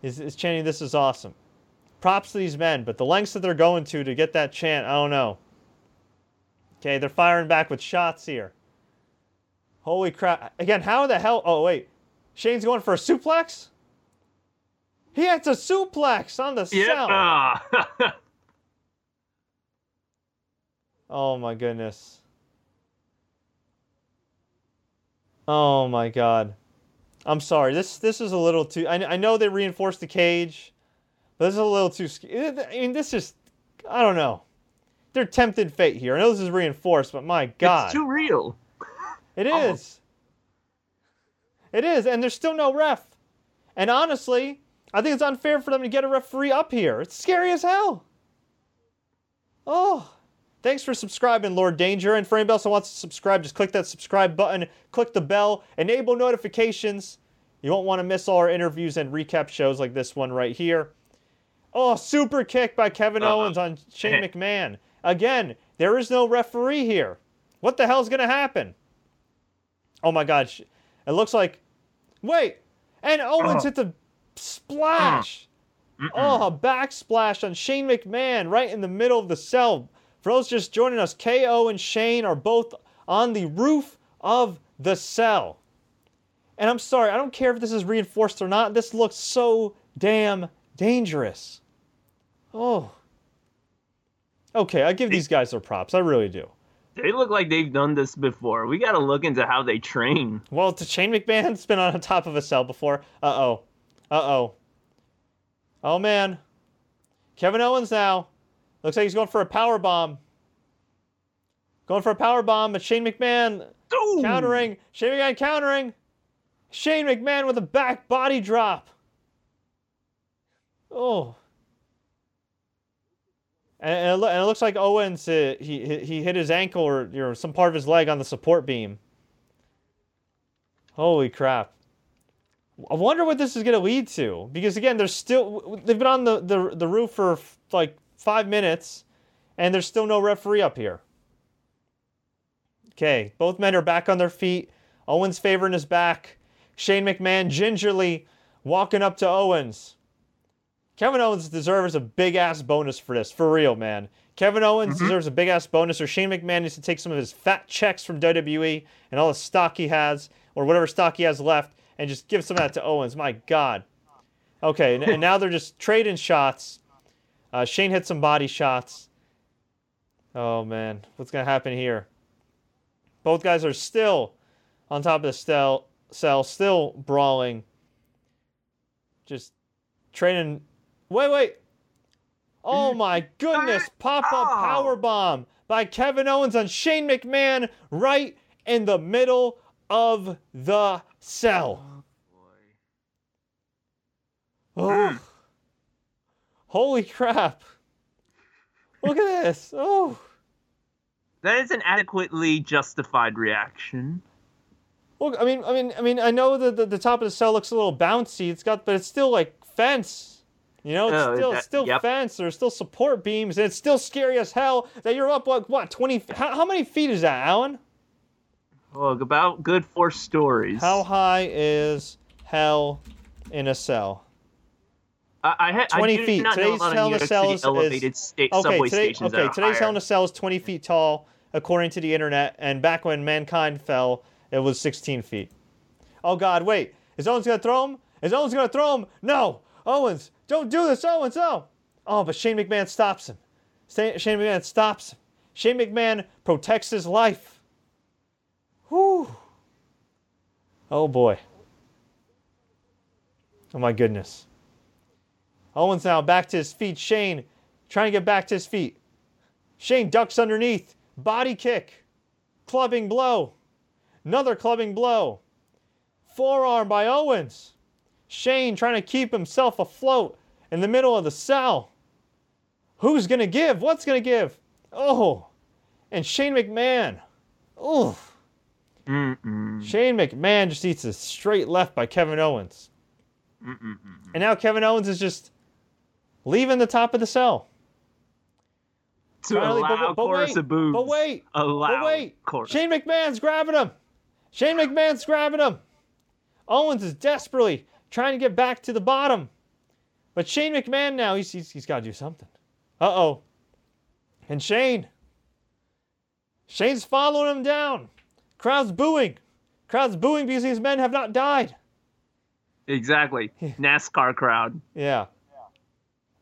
is, is chanting, "This is awesome." Props to these men, but the lengths that they're going to to get that chant, I don't know. Okay, they're firing back with shots here. Holy crap! Again, how the hell? Oh wait, Shane's going for a suplex. He hits a suplex on the Yep. cell. Oh my goodness. Oh my god. I'm sorry. This this is a little too. I, I know they reinforced the cage, but this is a little too. I mean, this is. I don't know. They're tempted fate here. I know this is reinforced, but my god, It's too real. it oh. is. almost. It is, and there's still no ref. And honestly, I think it's unfair for them to get a referee up here. It's scary as hell. Oh, thanks for subscribing, Lord Danger. And for anybody else that wants to subscribe, just click that subscribe button, click the bell, enable notifications. You won't want to miss all our interviews and recap shows like this one right here. Oh, super kick by Kevin Uh-uh. Owens on Shane McMahon. Again, there is no referee here. What the hell's going to happen? Oh my gosh. It looks like. Wait! And Owens Oh. hits a splash! Oh, a backsplash on Shane McMahon right in the middle of the cell. For those just joining us, KO and Shane are both on the roof of the cell. And I'm sorry, I don't care if this is reinforced or not. This looks so damn dangerous. Oh. Okay, I give these guys their props. I really do. They look like they've done this before. We got to look into how they train. Well, to Shane McMahon's been on top of a cell before. Uh oh. Uh oh. Oh man. Kevin Owens now. Looks like he's going for a power bomb. Going for a power bomb, but Shane McMahon Ooh. countering. Shane McMahon countering. Shane McMahon with a back body drop. Oh. And, and, it, loo- and it looks like Owens uh, he he he hit his ankle or you know, some part of his leg on the support beam. Holy crap! I wonder what this is going to lead to because again, they're still they've been on the, the the roof for like five minutes, and there's still no referee up here. Okay, both men are back on their feet. Owens favoring his back. Shane McMahon gingerly walking up to Owens. Kevin Owens deserves a big ass bonus for this, for real, man. Kevin Owens mm-hmm. deserves a big ass bonus, or Shane McMahon needs to take some of his fat checks from WWE and all the stock he has, or whatever stock he has left, and just give some of that to Owens. My God. Okay, and, and now they're just trading shots. Uh, Shane hit some body shots. Oh man, what's gonna happen here? Both guys are still on top of the cell, cell still brawling. Just training. Wait, wait. Oh my goodness! Pop up Oh. power bomb by Kevin Owens on Shane McMahon right in the middle of the cell. Oh. Holy crap. Look at this. Oh. That is an adequately justified reaction. Look, I mean, I mean, I mean, I know that the, the top of the cell looks a little bouncy. It's got, but it's still like fence. You know, it's Oh, still, that- still yep. fence. There's still support beams, and it's still scary as hell that you're up like what, twenty? How, how many feet is that, Alan? Look, about good four stories. How high is hell in a cell? I, I, ha- 20 I do feet. Not know Today's Hell in a Cell is- elevated sta- Okay, subway today, stations. okay, today's Hell in a Cell is 20 feet tall, according to the internet, and back when mankind fell, it was 16 feet. Oh God, wait, is Owens gonna throw him? Is Owens gonna throw him? No, Owens, don't do this, Owens, no. Oh, but Shane McMahon stops him. Shane McMahon stops him. Shane McMahon protects his life. Whew. Oh boy. Oh my goodness. Owens now back to his feet. Shane trying to get back to his feet. Shane ducks underneath. Body kick. Clubbing blow. Another clubbing blow. Forearm by Owens. Shane trying to keep himself afloat in the middle of the cell. Who's going to give? What's going to give? Oh. And Shane McMahon. Oof. Mm-mm. Shane McMahon just eats a straight left by Kevin Owens. Mm-mm. And now Kevin Owens is just leaving the top of the cell. To Finally, but- loud but chorus wait, of boos. But wait, A loud but wait. chorus. Shane McMahon's grabbing him. Shane McMahon's grabbing him. Owens is desperately trying to get back to the bottom. But Shane McMahon now, he's, he's, he's got to do something. Uh oh. And Shane. Shane's following him down. Crowd's booing. Crowd's booing because these men have not died. Exactly. NASCAR crowd. Yeah.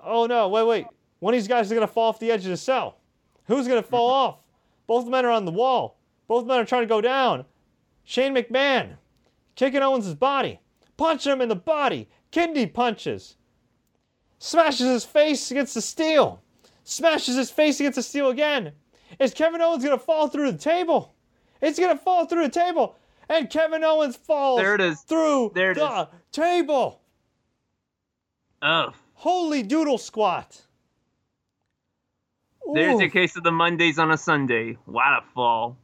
Oh no, wait, wait. One of these guys is gonna fall off the edge of the cell. Who's gonna fall off? Both men are on the wall. Both men are trying to go down. Shane McMahon kicking Owens' body, punching him in the body, kidney punches. Smashes his face against the steel. Smashes his face against the steel again. Is Kevin Owens gonna fall through the table? It's gonna fall through the table. And Kevin Owens falls There it is. through There it the table. Ugh. Holy doodle squat. There's Ooh, your case of the Mondays on a Sunday. What a fall.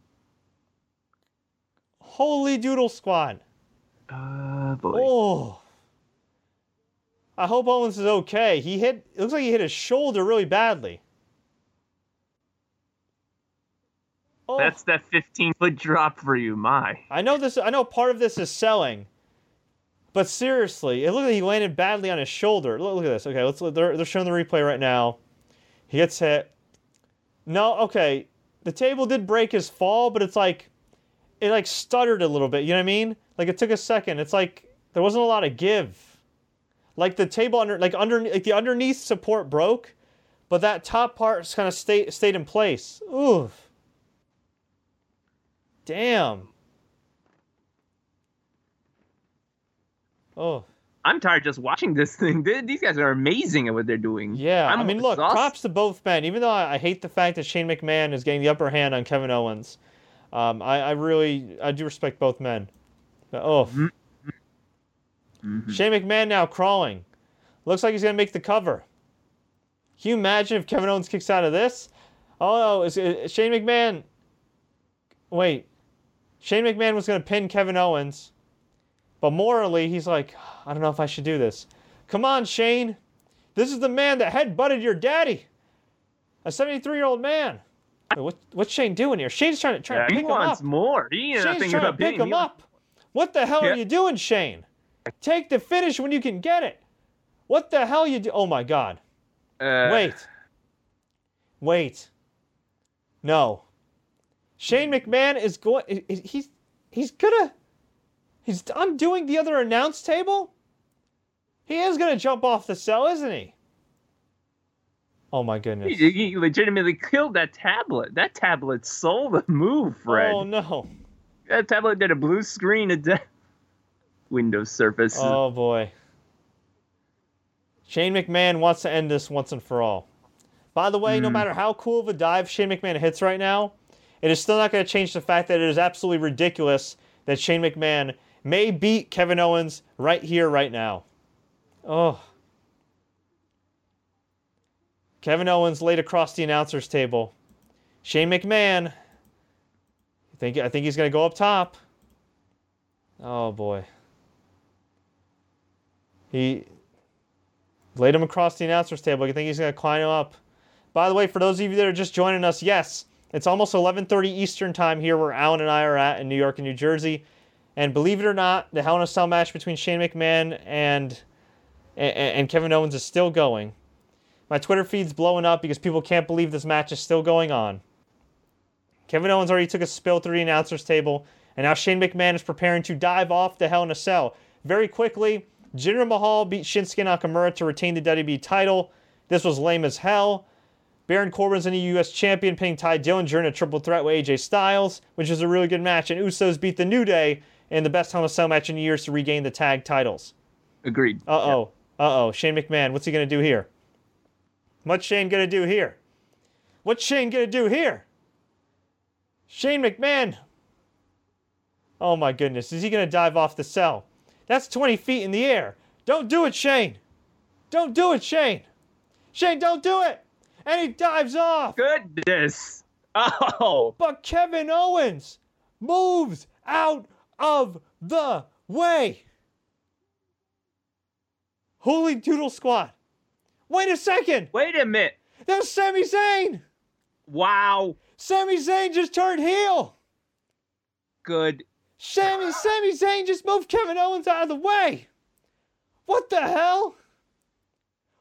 Holy doodle squat. Uh, boy. Oh. I hope Owens is okay. He hit it looks like he hit his shoulder really badly. Oh, That's that 15 foot drop for you, my. I know this I know part of this is selling. But seriously, it looked like he landed badly on his shoulder. Look, look at this. Okay, let's they're, they're showing the replay right now. He gets hit. No, okay. The table did break his fall, but it's like it like stuttered a little bit. You know what I mean? Like it took a second. It's like there wasn't a lot of give. Like the table under like under like the underneath support broke, but that top part kind of stayed stayed in place. Oof. Damn. Oh. I'm tired just watching this thing. These guys are amazing at what they're doing. Yeah, I'm I mean, look, exhausted. props to both men. Even though I, hate the fact that Shane McMahon is getting the upper hand on Kevin Owens, um, I, I really I do respect both men. But, oh, Mhm. Shane McMahon now crawling. Looks like he's gonna make the cover. Can you imagine if Kevin Owens kicks out of this? Oh no, is, is Shane McMahon? Wait, Shane McMahon was gonna pin Kevin Owens, but morally he's like, I don't know if I should do this. Come on, Shane. This is the man that headbutted your daddy, a 73 year old man. What, what's Shane doing here? Shane's trying to trying Yeah, to he pick him wants up. more. He Shane's trying to pick him up. What the hell Yeah. are you doing, Shane? Take the finish when you can get it. What the hell you do? Oh my God! Uh, Wait, wait. No. Shane McMahon is going. He's he's gonna. He's undoing the other announce table. He is gonna jump off the cell, isn't he? Oh my goodness. He, he legitimately killed that tablet. That tablet sold the move, Fred. Oh no. That tablet did a blue screen of death. Windows Surface. Oh boy. Shane McMahon wants to end this once and for all. By the way, no hmm. matter how cool of a dive Shane McMahon hits right now, it is still not going to change the fact that it is absolutely ridiculous that Shane McMahon may beat Kevin Owens right here, right now. Oh. Kevin Owens laid across the announcer's table. Shane McMahon. I think I think he's going to go up top. Oh boy. He laid him across the announcer's table. I think he's going to climb him up. By the way, for those of you that are just joining us, yes, it's almost 11:30 Eastern time here where Alan and I are at in New York and New Jersey. And believe it or not, the Hell in a Cell match between Shane McMahon and and, Kevin Owens is still going. My Twitter feed's blowing up because people can't believe this match is still going on. Kevin Owens already took a spill through the announcer's table, and now Shane McMahon is preparing to dive off the Hell in a Cell. Very quickly, Jinder Mahal beat Shinsuke Nakamura to retain the WWE title. This was lame as hell. Baron Corbin's the new U.S. champion, pinning Tye Dillinger in a triple threat with AJ Styles, which is a really good match. And Usos beat the New Day in the best Hell in a Cell match in years to regain the tag titles. Agreed. Uh oh. Uh oh. Shane McMahon, what's he going to do here? What's Shane going to do here? What's Shane going to do here? Shane McMahon. Oh my goodness. Is he going to dive off the cell? That's 20 feet in the air. Don't do it, Shane. Don't do it, Shane. Shane, don't do it. And he dives off. Goodness. Oh. But Kevin Owens moves out of the way. Holy doodle squad. Wait a second. Wait a minute. That was Sami Zayn. Wow. Sami Zayn just turned heel. Good. Sami, Sami Zayn just moved Kevin Owens out of the way. What the hell?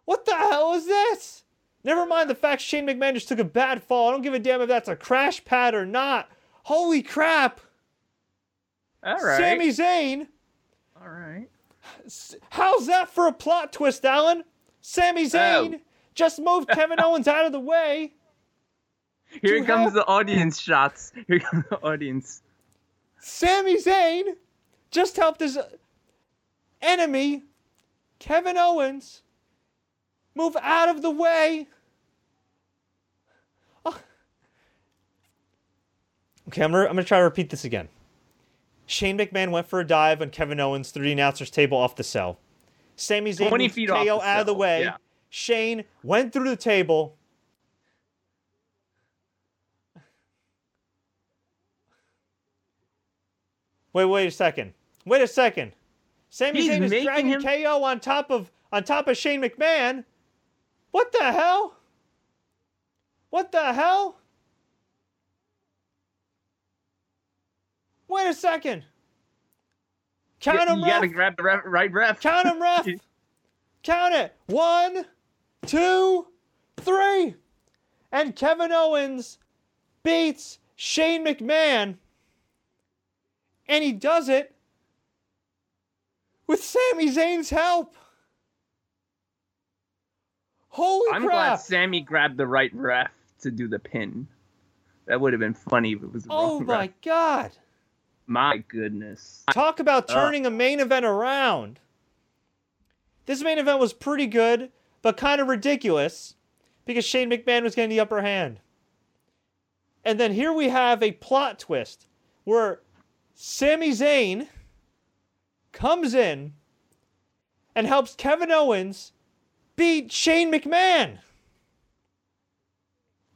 What the hell is this? Never mind the fact Shane McMahon just took a bad fall. I don't give a damn if that's a crash pad or not. Holy crap. All right. Sami Zayn. All right. How's that for a plot twist, Alan? Sami oh. Zayn Oh. just moved Kevin Owens out of the way. Here To comes the audience shots. Here comes the audience. Sami Zayn just helped his enemy, Kevin Owens, move out of the way. Oh. Okay, I'm gonna, I'm gonna try to repeat this again. Shane McMahon went for a dive on Kevin Owens through the announcer's table off the cell. Sami Zayn 20 feet KO off out of the way. yeah. Shane went through the table. Wait, wait a second. Wait a second. Sami He's Zayn is dragging him- KO on top of on top of Shane McMahon. What the hell? What the hell? Wait a second. Count you him, you ref. gotta grab the ref, right ref. Count him, ref. Count it. One, two, three. And Kevin Owens beats Shane McMahon. And he does it with Sami Zayn's help. Holy I'm glad crap. Sami grabbed the right ref to do the pin. That would have been funny if it was oh my ref. God. My goodness. Talk about Uh. turning a main event around. This main event was pretty good, but kind of ridiculous because Shane McMahon was getting the upper hand. And then here we have a plot twist where Sami Zayn comes in and helps Kevin Owens beat Shane McMahon.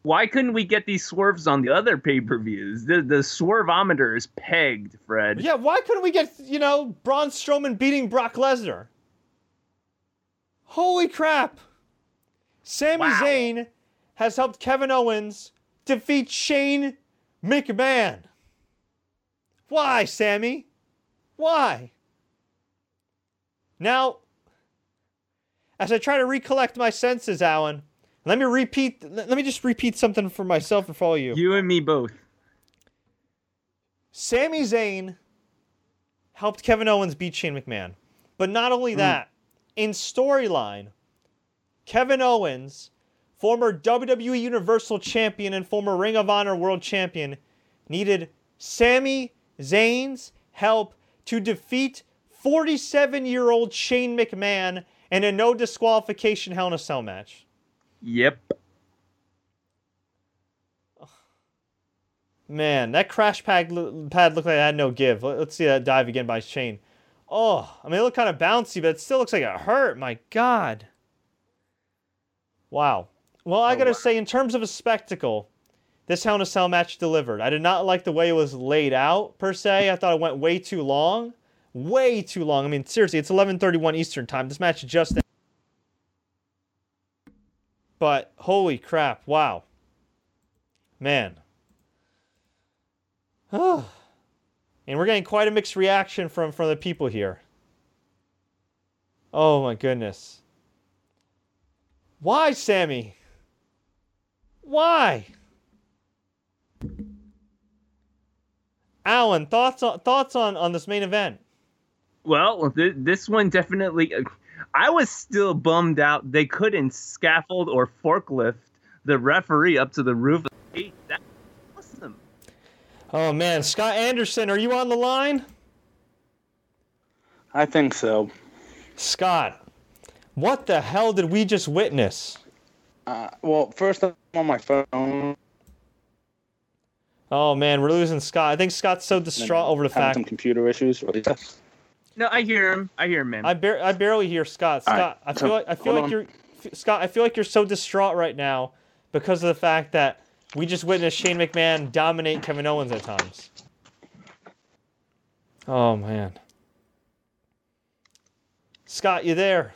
Why couldn't we get these swerves on the other pay-per-views? The the swervometer is pegged, Fred. Yeah, why couldn't we get, you know, Braun Strowman beating Brock Lesnar? Holy crap. Sami Wow. Zayn has helped Kevin Owens defeat Shane McMahon. Why, Sami? Why? Now, as I try to recollect my senses, Alan, let me repeat, let me just repeat something for myself and for all you. You and me both. Sami Zayn helped Kevin Owens beat Shane McMahon. But not only hmm. that, in storyline, Kevin Owens, former WWE Universal Champion and former Ring of Honor World Champion, needed Sami Zayn's help to defeat 47 year old Shane McMahon in a no disqualification Hell in a Cell match. Yep. Man, that crash pad, pad looked like it had no give. Let's see that dive again by Shane. Oh, I mean, it looked kind of bouncy, but it still looks like it hurt. My God. Wow. Well, I oh, gotta wow. say, in terms of a spectacle, this Hell in a Cell match delivered. I did not like the way it was laid out per se. I thought it went way too long, way too long. I mean, seriously, it's 11:31 Eastern time. This match just. But holy crap! Wow. Man. and we're getting quite a mixed reaction from from the people here. Oh my goodness. Why, Sami? Why? Alan, thoughts on thoughts on on this main event? Well, th- this one definitely. Uh, I was still bummed out they couldn't scaffold or forklift the referee up to the roof. of the gate. That's awesome. Oh man, Scott Anderson, are you on the line? I think so. Scott, what the hell did we just witness? Uh, well, first I'm on my phone. Oh man, we're losing Scott. I think Scott's so distraught over the having fact some computer issues. Or No, I hear him. I hear him, man. I bar- I barely hear Scott. Scott, right, I feel so, like I feel like on. you're Scott. I feel like you're so distraught right now because of the fact that we just witnessed Shane McMahon dominate Kevin Owens at times. Oh man, Scott, you there?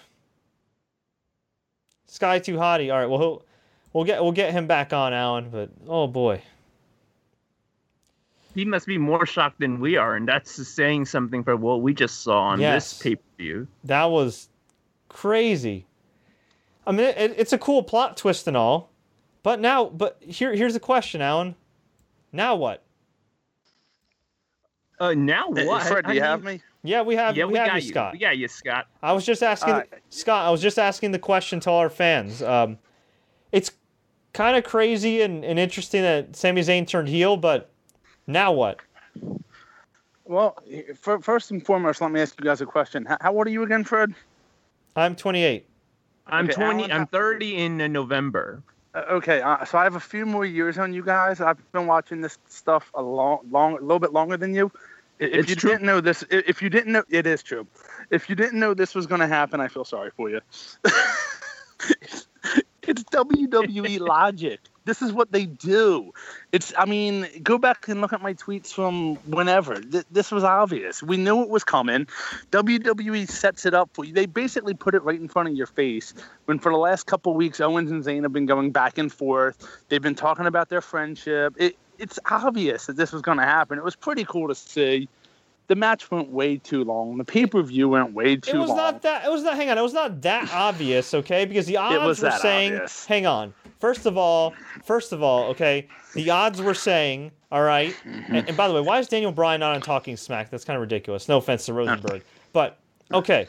Sky too hottie. All right, well we'll get we'll get him back on, Alan. But oh boy, he must be more shocked than we are, and that's saying something for what we just saw on Yes. this pay per view. that was crazy. I mean, it, it's a cool plot twist and all, but now, but here, here's the question, Alan. Now what? Uh, now what? Fred, do I have mean- me? Yeah, we have, Yeah, we, we have got you, you. Scott. Yeah, you, Scott. I was just asking, Uh, Scott. I was just asking the question to all our fans. Um, it's kind of crazy and, and interesting that Sami Zayn turned heel, but now what? Well, fir- first and foremost, let me ask you guys a question. How, how old are you again, Fred? I'm 28. I'm Okay, 20. Alan, I'm 30 in uh, November. Uh, okay, uh, so I have a few more years on you guys. I've been watching this stuff a long, long, a little bit longer than you. If It's you true. didn't know this, if you didn't know, it is true. If you didn't know this was going to happen, I feel sorry for you. it's WWE logic. This is what they do. It's, I mean, go back and look at my tweets from whenever. Th- this was obvious. We knew it was coming. WWE sets it up for you. They basically put it right in front of your face. When for the last couple weeks, Owens and Zayn have been going back and forth. They've been talking about their friendship. It, it's obvious that this was going to happen. It was pretty cool to see. The match went way too long. The pay per view went way too long. It was long. not that. It was not. Hang on. It was not that obvious. Okay, because the odds were saying. obvious. Hang on. First of all, first of all, okay, the odds were saying. All right? Mm-hmm. and, and by the way, why is Daniel Bryan not on Talking Smack? That's kind of ridiculous. No offense to Rosenberg, but okay,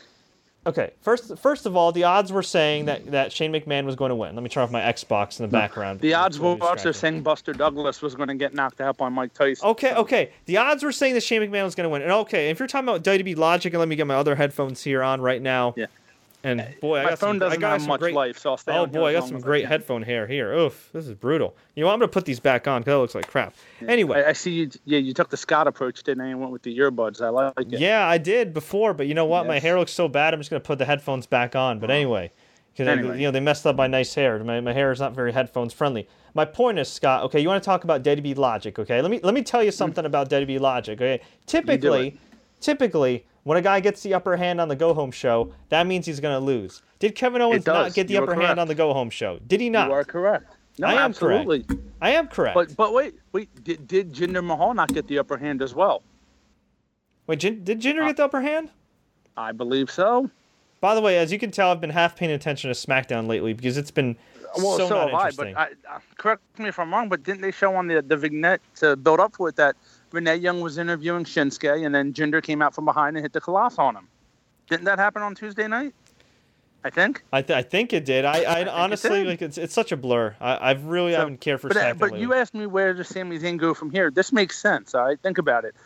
okay. First, first of all, the odds were saying that that Shane McMahon was going to win. Let me turn off my Xbox in the background. the odds were also saying Buster Douglas was going to get knocked out by Mike Tyson. Okay, okay. The odds were saying that Shane McMahon was going to win. And okay, if you're talking about WWE logic, and let me get my other headphones here on right now. Yeah. And uh, boy, I My got phone some, doesn't I got have much great, life, so I'll stay Oh boy, I got some great headphone hair here. Oof, this is brutal. You know, I'm gonna put these back on because that looks like crap. Anyway, I, I see you. Yeah, you took the Scott approach, didn't I? And went with the earbuds. I like it. yeah, I did before, but you know what? My hair looks so bad. I'm just gonna put the headphones back on. But anyway, because Anyway. you know they messed up my nice hair. My, my hair is not very headphones friendly. My point is, Scott. Okay, you want to talk about WWE logic? Okay, let me let me tell you mm-hmm. something about WWE logic. Okay, typically, typically when a guy gets the upper hand on the go home show, that means he's gonna lose. Did Kevin Owens not get the You upper hand on the go home show? Did he not? You are correct. No, I am correct. I am correct. But but wait, wait. Did, did Jinder Mahal not get the upper hand as well? Wait, Jin, did Uh, Jinder get the upper hand? I believe so. By the way, as you can tell, I've been half paying attention to SmackDown lately because it's been Well, so, so, not have I. interesting. But I, uh, correct me if I'm wrong. But didn't they show on the the vignette to build up for it that Renee Young was interviewing Shinsuke, and then Jinder came out from behind and hit the Khallas on him? Didn't that happen on Tuesday night? I think. I, th- I think it did. I, I it honestly did. like it's it's such a blur. I I really So- haven't cared for But, uh, SmackDown but lately. you asked me where does Sami Zayn go from here. This makes sense. All right, think about it.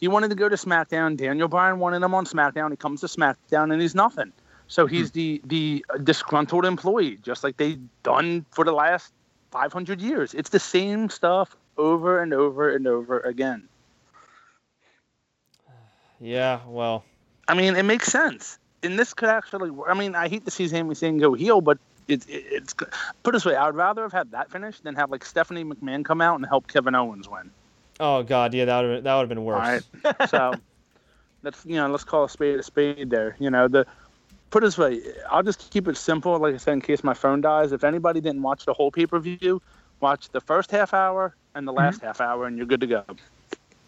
He wanted to go to SmackDown. Daniel Bryan wanted him on SmackDown. He comes to SmackDown and he's nothing. So Hmm. he's the the disgruntled employee, just like they've done for the last 500 years. It's the same stuff over and over and over again. Yeah, well, I mean, it makes sense. And this could actually. I mean, I hate to see Sami Zayn go heel, but it's it, it's put it this way. I would rather have had that finish than have like Stephanie McMahon come out and help Kevin Owens win. oh god, yeah, that would that would have been worse. All right. so let's you know let's call a spade a spade. There, you know the. Put it this way, I'll just keep it simple. Like I said, in case my phone dies, if anybody didn't watch the whole pay per view, watch the first half hour and the last mm-hmm. half hour, and you're good to go.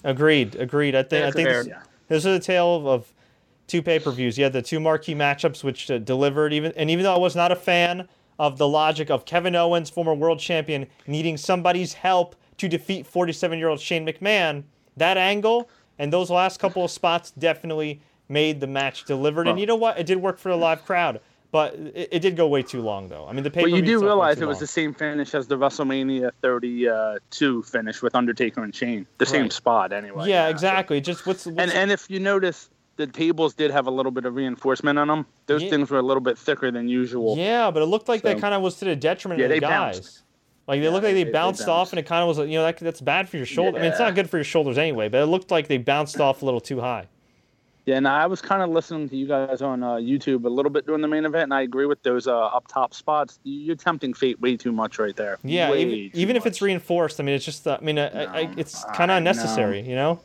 Agreed, agreed. I think I That's think fair. this, this is a tale of, two pay per views. You had the two marquee matchups which uh, delivered. Even and even though I was not a fan of the logic of Kevin Owens, former world champion, needing somebody's help to defeat 47 year old Shane McMahon, that angle and those last couple of spots definitely made the match delivered. and you know what? It did work for the live crowd. But it, it did go way too long, though. I mean, the pay But you do realize it was the same finish as the WrestleMania 32 finish with Undertaker and Shane. The same Right. spot, anyway. yeah, so- exactly. Just what's, what's And and if you notice, the tables did have a little bit of reinforcement on them. Those Yeah. things were a little bit thicker than usual. Yeah, but it looked like that kind of was to the detriment Yeah, of the they guys. bounced. Like they Yeah, looked like they- they, they bounced off, and it kind of was, you know, that, that's bad for your shoulder. I mean, it's not good for your shoulders anyway, but it looked like they bounced off a little too high. Yeah, and I was kind of listening to you guys on uh, YouTube a little bit during the main event, and I agree with those uh, up top spots. You're tempting fate way too much right there. Yeah, Way even, too even if it's reinforced, I mean, it's just, uh, I mean, uh, I, I, it's kind of know. unnecessary, you know?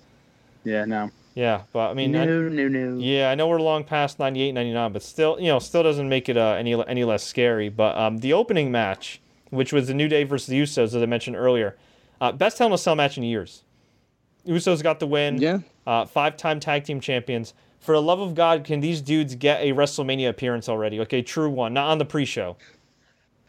Yeah, no. Yeah, but I mean, I- no, no, no. yeah, I know we're long past 98, 99, but still, you know, still doesn't make it uh, any any less scary. But um, the opening match, which was the New Day versus the Usos, as I mentioned earlier, uh, best Hell in a Cell match in years. Usos got the win. Yeah. Uh, five-time tag team champions. For the love of God, can these dudes get a WrestleMania appearance already? Like a true one, not on the pre-show.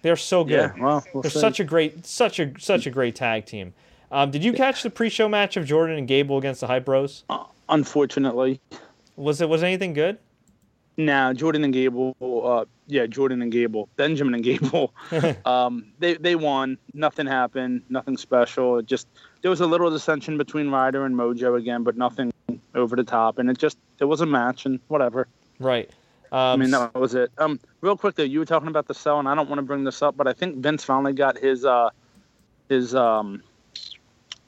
They're so good. Yeah, well, we'll They're see. such a great, such a such a great tag team. Um, did you catch the pre-show match of Jordan and Gable against the Hype Bros? Unfortunately, Was it was anything good? Now Jordan and Gable, uh, yeah, Jordan and Gable, Benjamin and Gable, um, they they won. Nothing happened. Nothing special. It just there was a little dissension between Ryder and Mojo again, but nothing over the top. And it just it was a match and whatever. Right. Um, I mean, that was it. Um, real quick though, you were talking about the cell, and I don't want to bring this up, but I think Vince finally got his uh, his um,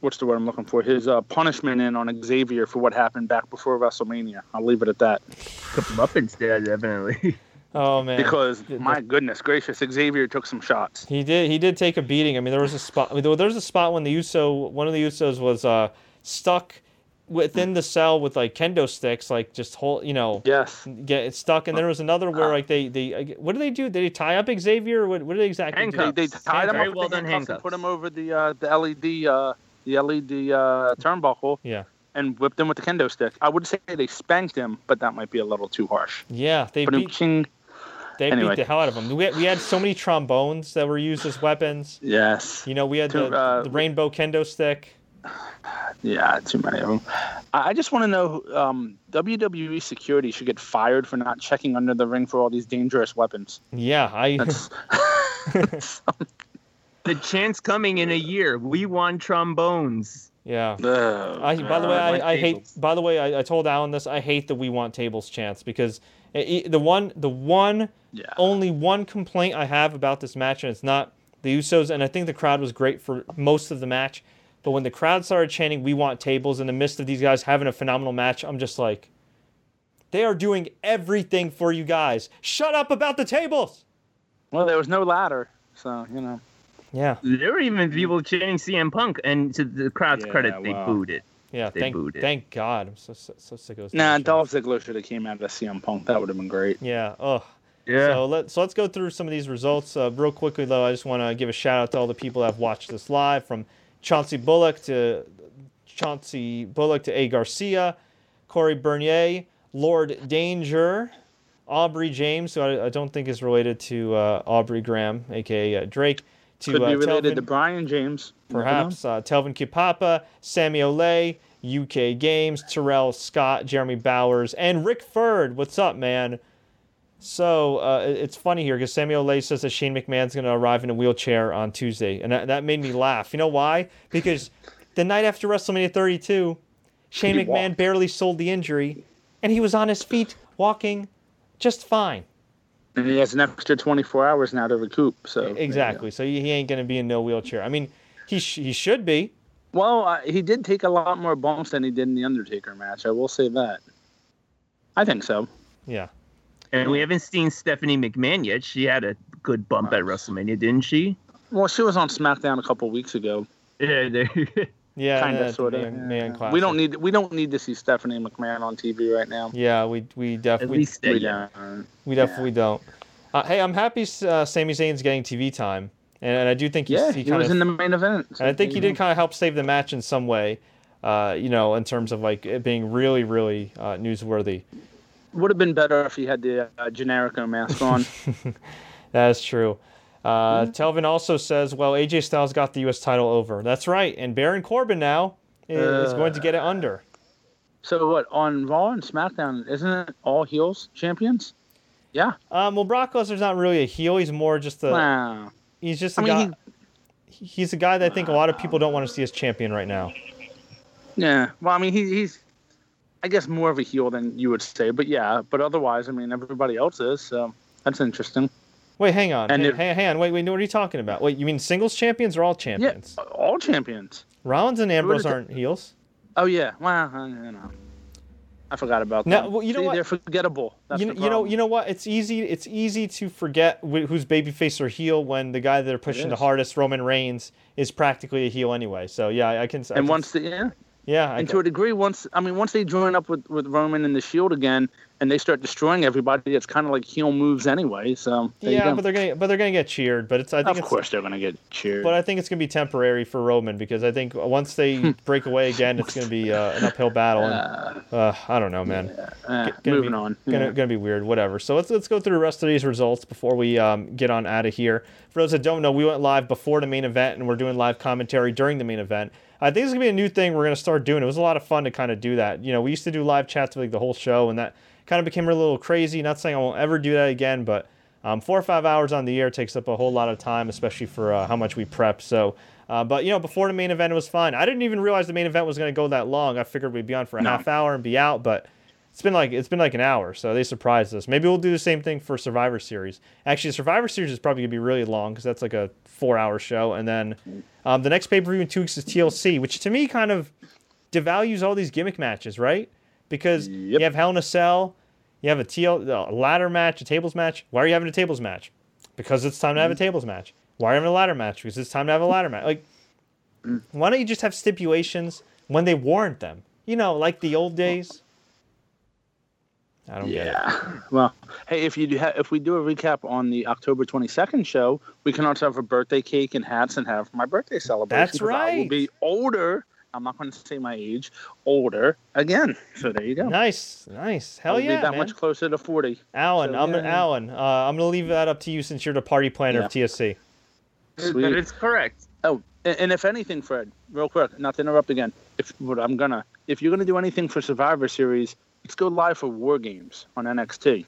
what's the word I'm looking for? His uh, punishment in on Xavier for what happened back before WrestleMania. I'll leave it at that Couple Muppets there, definitely. oh man. because The- the- my goodness gracious, Xavier took some shots. He did. He did take a beating. I mean, there was a spot. I mean, there there was a spot when the Uso, one of the Usos, was uh, stuck within the cell with like kendo sticks, like just hold, you know, Yes. get it stuck. And there was another where like they they what do they do? Did they tie up Xavier? Or what what did they exactly do? Handcuffs. They, they tied him Very up well with done handcuffs and put him over the uh, the LED uh, the LED uh, turnbuckle Yeah, and whipped him with the kendo stick. I would say they spanked him, but that might be a little too harsh. yeah. They beat they anyway. beat the hell out of him. We had, we had so many trombones that were used as weapons. yes. You know, we had To, the, uh, the rainbow kendo stick. Yeah, too many of them. I I just want to know um, WWE security should get fired for not checking under the ring for all these dangerous weapons. Yeah, I. That's the chance coming in a year. We want trombones. yeah. Ugh, I, by the way, I, I hate. By the way, I, I told Alan this. I hate the "We Want Tables" chance because it, it- the one, the one, yeah. only one complaint I have about this match, and it's not the Usos, and I think the crowd was great for most of the match, but when the crowd started chanting "We Want Tables" in the midst of these guys having a phenomenal match, I'm just like, they are doing everything for you guys. Shut up about the tables. Well, there was no ladder, so you know. Yeah, There were even people chanting CM Punk, and to the crowd's Yeah, credit, they wow. booed it. yeah. They thank, booed it. thank God. I'm so so, so sick of those. Nah, Dolph. Ziggler should have came out of CM Punk. That would have been great. Yeah. Oh. Yeah. So let so let's go through some of these results uh, real quickly. Though I just want to give a shout out to all the people that have watched this live, from Chauncey Bullock to Chauncey Bullock to A Garcia, Corey Bernier, Lord Danger, Aubrey James, who I, I don't think is related to uh, Aubrey Graham, aka uh, Drake. To Could uh, be related Telvin- to Brian James. You never know. perhaps uh, Telvin Kipapa, Sammy Olay, UK Games, Terrell Scott, Jeremy Bowers, and Rick Ferd. What's up, man? So uh, it's funny here because Sammy Olay says that Shane McMahon's going to arrive in a wheelchair on Tuesday, and that, that made me laugh. You know why? Because the night after WrestleMania 32, Shane He McMahon walked. barely sold the injury, and he was on his feet walking just fine. And he has an extra 24 hours now to recoup. So there you go. Exactly. So he he ain't going to be in no wheelchair. I mean, he sh- he should be. Well, uh, he did take a lot more bumps than he did in the Undertaker match. I will say that. I think so. Yeah. And we haven't seen Stephanie McMahon yet. She had a good bump at WrestleMania, didn't she? Well, she was on SmackDown a couple weeks ago. Yeah, there. Yeah, Kind of, sort of. Man, man classic. We don't need we don't need to see Stephanie McMahon on TV right now. Yeah, we we At definitely least We don't. we definitely don't. Uh, hey, I'm happy uh, Sami Zayn's getting TV time, and, and I do think he's, Yeah, he he kind was of in the main event. And I think he did kind of help save the match in some way, uh, you know, in terms of like it being really, really uh, newsworthy. Would have been better if he had the uh, Generico mask on. That is true. Uh, Mm-hmm. Telvin also says, well, AJ Styles got the U.S. title over. That's right. And Baron Corbin now is Uh. going to get it under. so what on Raw and SmackDown? Isn't it all heels champions? Yeah. Um, well, Brock Lesnar's not really a heel. He's more just a. wow. He's just a I guy. mean, he's a guy that I think a lot of people don't want to see as champion right now. Yeah. Well, I mean, he, he's, I guess, more of a heel than you would say. But yeah. But otherwise, I mean, everybody else is. So that's interesting. Wait, hang on. And Hey, if- hang, hang on. Wait, wait. What are you talking about? Wait, you mean singles champions or all champions? Yeah. All champions. Rollins and Ambrose What is it? aren't heels. Oh yeah. Well, I, know. I forgot about that. well, you know See, what? They're forgettable. That's you, the you know, you know what? It's easy. It's easy to forget wh- who's babyface or heel when the guy that they're pushing the hardest, Roman Reigns, is practically a heel anyway. So yeah, I can. I And can- once the yeah, yeah, I and can- to a degree, once I mean, once they join up with with Roman and the Shield again, and they start destroying everybody, it's kind of like heel moves anyway. So yeah, but they're gonna, but they're gonna get cheered. But it's, I think of it's, course they're gonna get cheered. but I think it's gonna be temporary for Roman because I think once they break away again, it's gonna be uh, an uphill battle. And, uh, I don't know, man. Eh, gonna moving be- on. Gonna, Yeah. gonna be weird. Whatever. So let's let's go through the rest of these results before we um, get on out of here. For those that don't know, we went live before the main event, and we're doing live commentary during the main event. I think it's gonna be a new thing we're gonna start doing. It was a lot of fun to kind of do that. You know, we used to do live chats for like the whole show, and that kind of became a little crazy. Not saying I won't ever do that again, but um, four or five hours on the air takes up a whole lot of time, especially for uh, how much we prep. So. Uh, but you know, before the main event, it was fine. I didn't even realize the main event was going to go that long. I figured we'd be on for a No. half hour and be out, but it's been like it's been like an hour, so they surprised us. Maybe we'll do the same thing for Survivor Series. Actually, Survivor Series is probably gonna be really long because that's like a four-hour show, and then um, the next pay-per-view in two weeks is TLC, which to me kind of devalues all these gimmick matches, right? Because you have Hell in a Cell, you have a TL a ladder match, a tables match. Why are you having a tables match? Because it's time to have a mm. tables match. Why are you having a ladder match? Because it's time to have a ladder match. Like, mm. why don't you just have stipulations when they warrant them? You know, like the old days. I don't get it. Yeah. Well, hey, if you do ha- if we do a recap on the October 22nd show, we can also have a birthday cake and hats and have my birthday celebration. That's right. I will be older. I'm not going to say my age. Older again. So there you go. Nice, nice. Hell I'll yeah, be that man. much closer to 40. Alan, So, I'm yeah, yeah. Alan. Uh, I'm gonna leave that up to you since you're the party planner of TSC. Sweet. That is correct. Oh, and, and if anything, Fred, real quick, not to interrupt again. If what I'm gonna, if you're gonna do anything for Survivor Series, let's go live for War Games on NXT.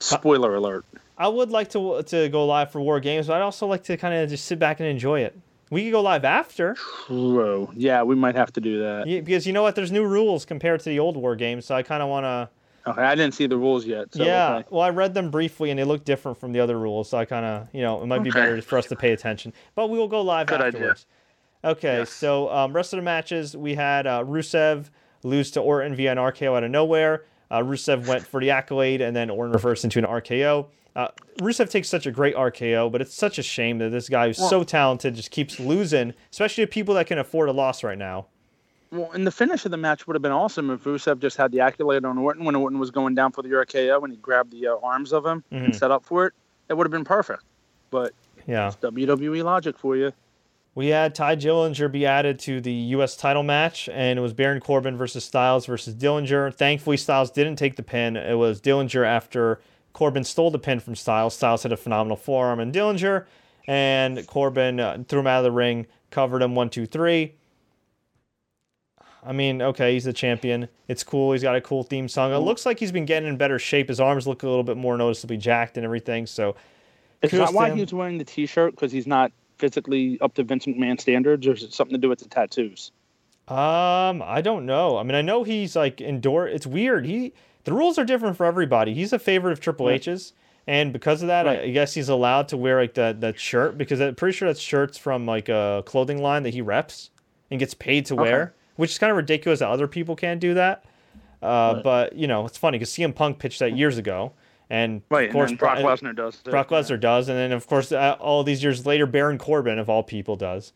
Spoiler alert. I would like to to go live for War Games, but I'd also like to kind of just sit back and enjoy it. We could go live after, True. Yeah, we might have to do that. yeah, because you know what? There's new rules compared to the old War Games, so I kind of want to. Okay, I didn't see the rules yet. So yeah, okay. well, I read them briefly and they look different from the other rules, so I kind of, you know, it might be Okay. better for us to pay attention. But we will go live Good idea. afterwards. Okay, Yes. so um, rest of the matches we had uh, Rusev lose to Orton via an RKO out of nowhere. Uh, Rusev went for the accolade and then Orton reversed into an RKO. Uh, Rusev takes such a great RKO, but it's such a shame that this guy who's so talented just keeps losing, especially to people that can afford a loss right now. Well, and the finish of the match would have been awesome if Rusev just had the accolade on Orton when Orton was going down for the RKO and he grabbed the uh, arms of him and Mhm. set up for it. It would have been perfect. But Yeah. it's WWE logic for you. We had Tye Dillinger be added to the U.S. title match, and it was Baron Corbin versus Styles versus Dillinger. Thankfully, Styles didn't take the pin. It was Dillinger after Corbin stole the pin from Styles. Styles had a phenomenal forearm in Dillinger, and Corbin uh, threw him out of the ring, covered him one, two, three. I mean, okay, he's the champion. It's cool. He's got a cool theme song. It looks like he's been getting in better shape. His arms look a little bit more noticeably jacked and everything. So Is that why him. he's wearing the T-shirt? Because he's not physically up to Vince McMahon standards, or is it something to do with the tattoos? Um, I don't know. I mean, I know he's like endure. It's weird. He the rules are different for everybody. He's a favorite of Triple Yeah. H's, And because of that, Right. I guess he's allowed to wear like that that shirt because I'm pretty sure that shirt's from like a clothing line that he reps and gets paid to wear, which is kind of ridiculous that other people can't do that. Uh, Right. But you know, it's funny because CM Punk pitched that years ago, and Right, of course and Brock Lesnar does. Brock Lesnar does, and then of course uh, all these years later, Baron Corbin of all people does.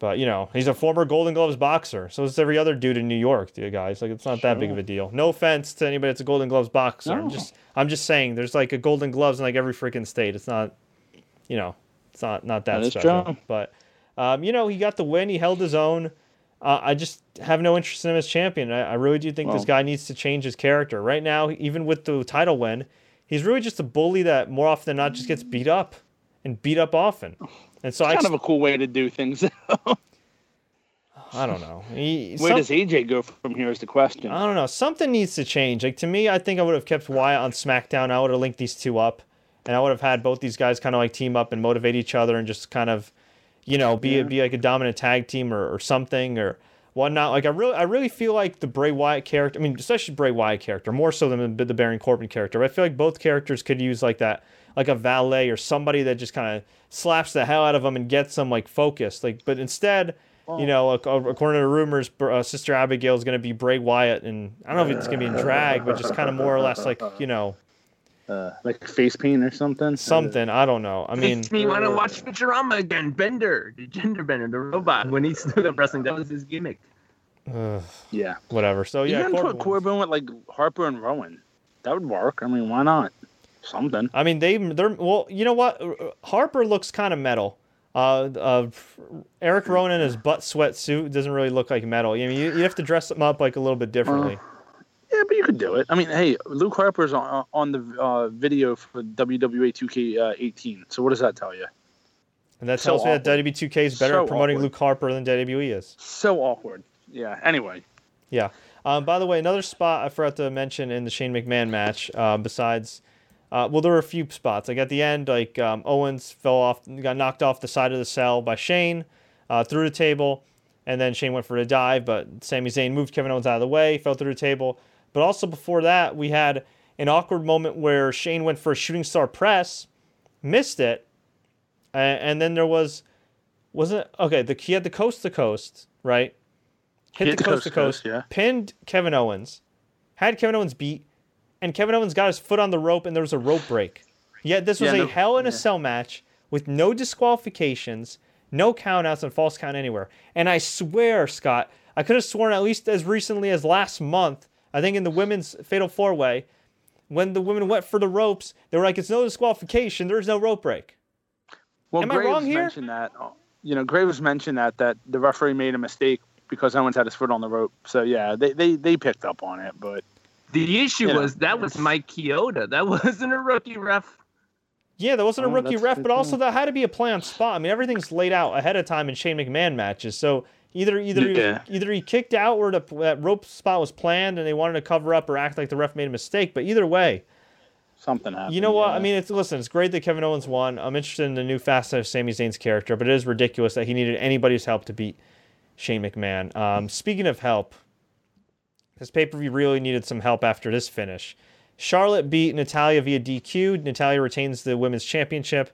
But you know, he's a former Golden Gloves boxer, so is every other dude in New York, you guys. Like it's not that big of a deal. No offense to anybody that's a Golden Gloves boxer. I'm No. just I'm just saying there's like a Golden Gloves in like every freaking state. It's not, you know, it's not not that, That special. But um, you know, he got the win. He held his own. Uh, I just have no interest in him as champion. I, I really do think this guy needs to change his character. Right now, even with the title win, he's really just a bully that more often than not just gets beat up and beat up often. And so I, Kind ex- of a cool way to do things. I don't know. He, Where some- does AJ go from here is the question. I don't know. Something needs to change. Like to me, I think I would have kept Wyatt on SmackDown. I would have linked these two up, and I would have had both these guys kind of like team up and motivate each other, and just kind of, you know, be Yeah. be like a dominant tag team or, or something or whatnot. Like I really, I really feel like the Bray Wyatt character. I mean, especially Bray Wyatt character, more so than the, the Baron Corbin character. But I feel like both characters could use like that, like a valet or somebody that just kind of slaps the hell out of them and gets them like focused. Like, but instead. You know, according to rumors, uh, Sister Abigail is going to be Bray Wyatt, and I don't know if it's going to be in drag, but just kind of more or less like you know Uh, like face paint or something. something. I don't know. I mean, Makes me want to watch Futurama again. Bender, the gender Bender, the robot. When he stood up wrestling, that was his gimmick. ugh, Yeah. whatever. So You yeah, can Corbin put Corbin with like Harper and Rowan. That would work. I mean, why not? Something. I mean, they they're well. You know what? Harper looks kind of metal. Uh, uh, Eric Rowan in his butt sweat suit doesn't really look like metal. I mean, you, you have to dress him up like a little bit differently. Yeah, but you could do it. I mean, hey, Luke Harper's on on the uh, video for WWE 2K18. So what does that tell you? and that so tells me that awkward. WB2K is better So at promoting awkward. Luke Harper than WWE is. So awkward. Yeah. Anyway, Yeah. Um, by the way, another spot I forgot to mention in the Shane McMahon match, uh, besides, uh, well, there were a few spots. Like at the end, like um, Owens fell off, got knocked off the side of the cell by Shane uh, through the table, and then Shane went for a dive, but Sami Zayn moved Kevin Owens out of the way, fell through the table. But also before that, we had an awkward moment where Shane went for a shooting star press, missed it, a- and then there was, wasn't it? Okay, the, he had the coast to coast, right? Hit, the, coast to coast, yeah. pinned Kevin Owens, had Kevin Owens beat, and Kevin Owens got his foot on the rope, and there was a rope break. Yet this was Yeah, a no- Hell in a. Cell match with no disqualifications, no countouts, and falls count anywhere. And I swear, Scott, I could have sworn at least as recently as last month, I think in the women's Fatal Four Way, when the women went for the ropes, they were like, "It's no disqualification. There's no rope break." Well, Am I Graves wrong here? mentioned that. uh, You know, Graves mentioned that that the referee made a mistake because Owens had his foot on the rope. So yeah, they they, they picked up on it, but The issue You know. was that was Mike Chioda. That wasn't a rookie ref. Yeah, there wasn't a Oh, rookie that's ref, good but also that had to be a play on spot. I mean, everything's laid out ahead of time in Shane McMahon matches. So either either Yeah. either he kicked out where the that rope spot was planned and they wanted to cover up or act like the ref made a mistake. But either way, something happened. you know what? yeah. I mean, it's listen, it's great that Kevin Owens won. I'm interested in the new facet of Sami Zayn's character, but it is ridiculous that he needed anybody's help to beat Shane McMahon. Um, speaking of help, this pay per view really needed some help after this finish. Charlotte beat Natalya via DQ. Natalya retains the women's championship.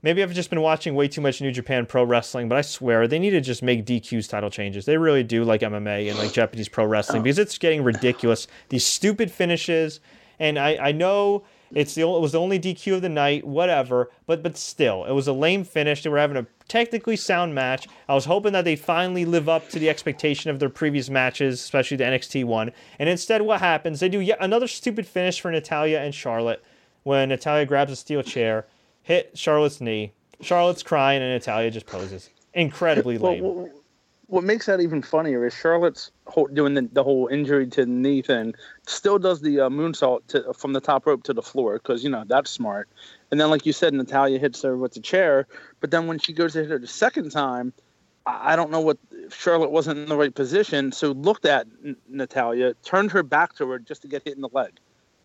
Maybe I've just been watching way too much New Japan Pro Wrestling, but I swear they need to just make DQ's title changes. They really do, like MMA and like Japanese Pro Wrestling, oh. because it's getting ridiculous. These stupid finishes, and I, I know it's the it was the only DQ of the night, whatever, but but still, it was a lame finish. They were having a technically sound match. I was hoping that they finally live up to the expectation of their previous matches, especially the NXT one. And instead, what happens? They do yet another stupid finish for Natalya and Charlotte when Natalya grabs a steel chair, hit Charlotte's knee. Charlotte's crying, and Natalya just poses. Incredibly Well, lame. What, makes that even funnier is Charlotte's doing the, the whole injury to thing. Still does the uh, moonsault to, from the top rope to the floor because you know that's smart. And then, like you said, Natalya hits her with the chair. But then when she goes to hit her the second time, I don't know what Charlotte wasn't in the right position, so looked at Natalya, turned her back to her just to get hit in the leg.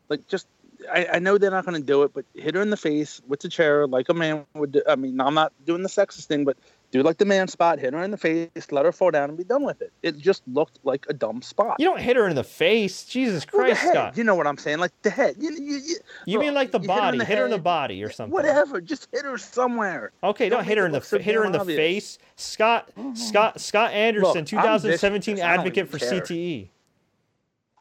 Like just, I, I know they're not going to do it, but hit her in the face with the chair like a man would. Do. I mean, I'm not doing the sexist thing, but do like the man spot, hit her in the face, let her fall down, and be done with it. It just looked like a dumb spot. You don't hit her in the face. Jesus Christ, head, Scott. you know what I'm saying? Like the head. You, you, you, You mean like the you hit her body? the Hit her in the body or something. Whatever, just hit her somewhere. Okay, don't, Don't hit her in the so hit her in the obvious. face. Scott Scott Scott Anderson, I'm 2017 vicious. Advocate for care. CTE.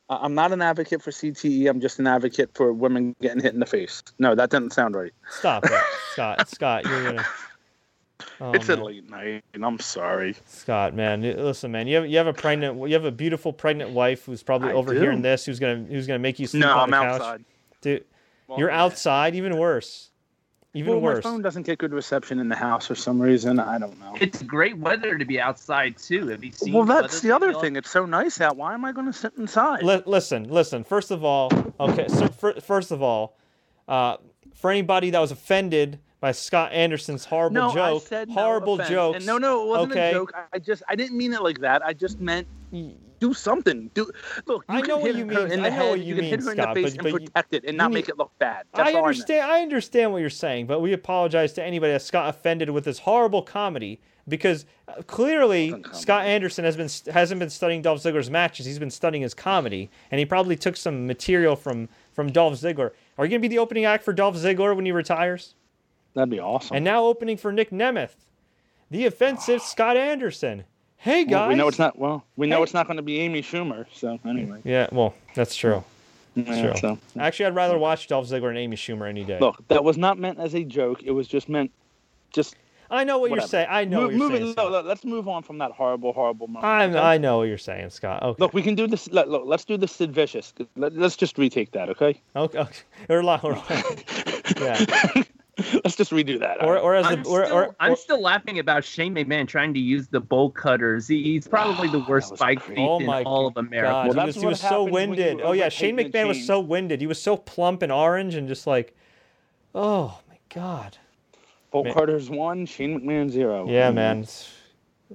I'm not an advocate for CTE. I'm just an advocate for women getting hit in the face. No, that doesn't sound right. Stop it, Scott. Scott, you're gonna. Oh, it's man. a late night, and I'm sorry. Scott, man, listen, man. You have you have a pregnant, you have a beautiful pregnant wife who's probably I overhearing do. this, who's gonna who's gonna make you sleep No, on I'm the couch. outside. Dude, Well, you're outside, even worse. Even well, worse. my phone doesn't get good reception in the house for some reason. I don't know. It's great weather to be outside too. Have you seen? Well, that's the other thing. It's so nice out. Why am I going to sit inside? Li- listen, listen. First of all, okay. So fir- first of all, uh, for anybody that was offended by Scott Anderson's horrible no, joke, I said no horrible jokes. No, no, it wasn't okay? a joke. I- I just, I didn't mean it like that. I just meant do something. Do look. You I can know what hit you mean. in I the know head. what you, you can hit mean, her in the face but- and but you- protect it and not mean- make it look bad. That's I understand. I understand what you're saying, but we apologize to anybody that Scott offended with this horrible comedy because uh, clearly Scott Anderson has been hasn't been studying Dolph Ziggler's matches. He's been studying his comedy, and he probably took some material from from Dolph Ziggler. Are you gonna be the opening act for Dolph Ziggler when he retires? That'd be awesome. And now opening for Nick Nemeth, the offensive Scott Anderson. Hey guys. Well, we know it's not. Well, we know Hey. it's not going to be Amy Schumer. So anyway, Yeah, well, that's true. yeah, true. so. Actually, I'd rather watch Dolph Ziggler and Amy Schumer any day. Look, that was not meant as a joke. It was just meant, just I know what you're saying. I know Move- what you're saying. no, let's move on from that horrible, horrible moment. I'm. I know what you're saying, Scott. Okay. Look, we can do this. Look, look, let's do the Sid Vicious. Let, us just retake that, okay? Okay. okay. Or, or, yeah. let's just redo that. Or, or as I'm, the or, still, or, I'm still laughing about Shane McMahon trying to use the bolt cutters. He's probably the Oh, worst bike thief Oh in all of America. God, Well, he that's was, he what was so happens when you winded. Oh yeah, Shane overtake the McMahon was so winded. He was so plump and orange and just like, oh my god. Bolt Man. Carter's one, Shane McMahon zero. Yeah, man. It's-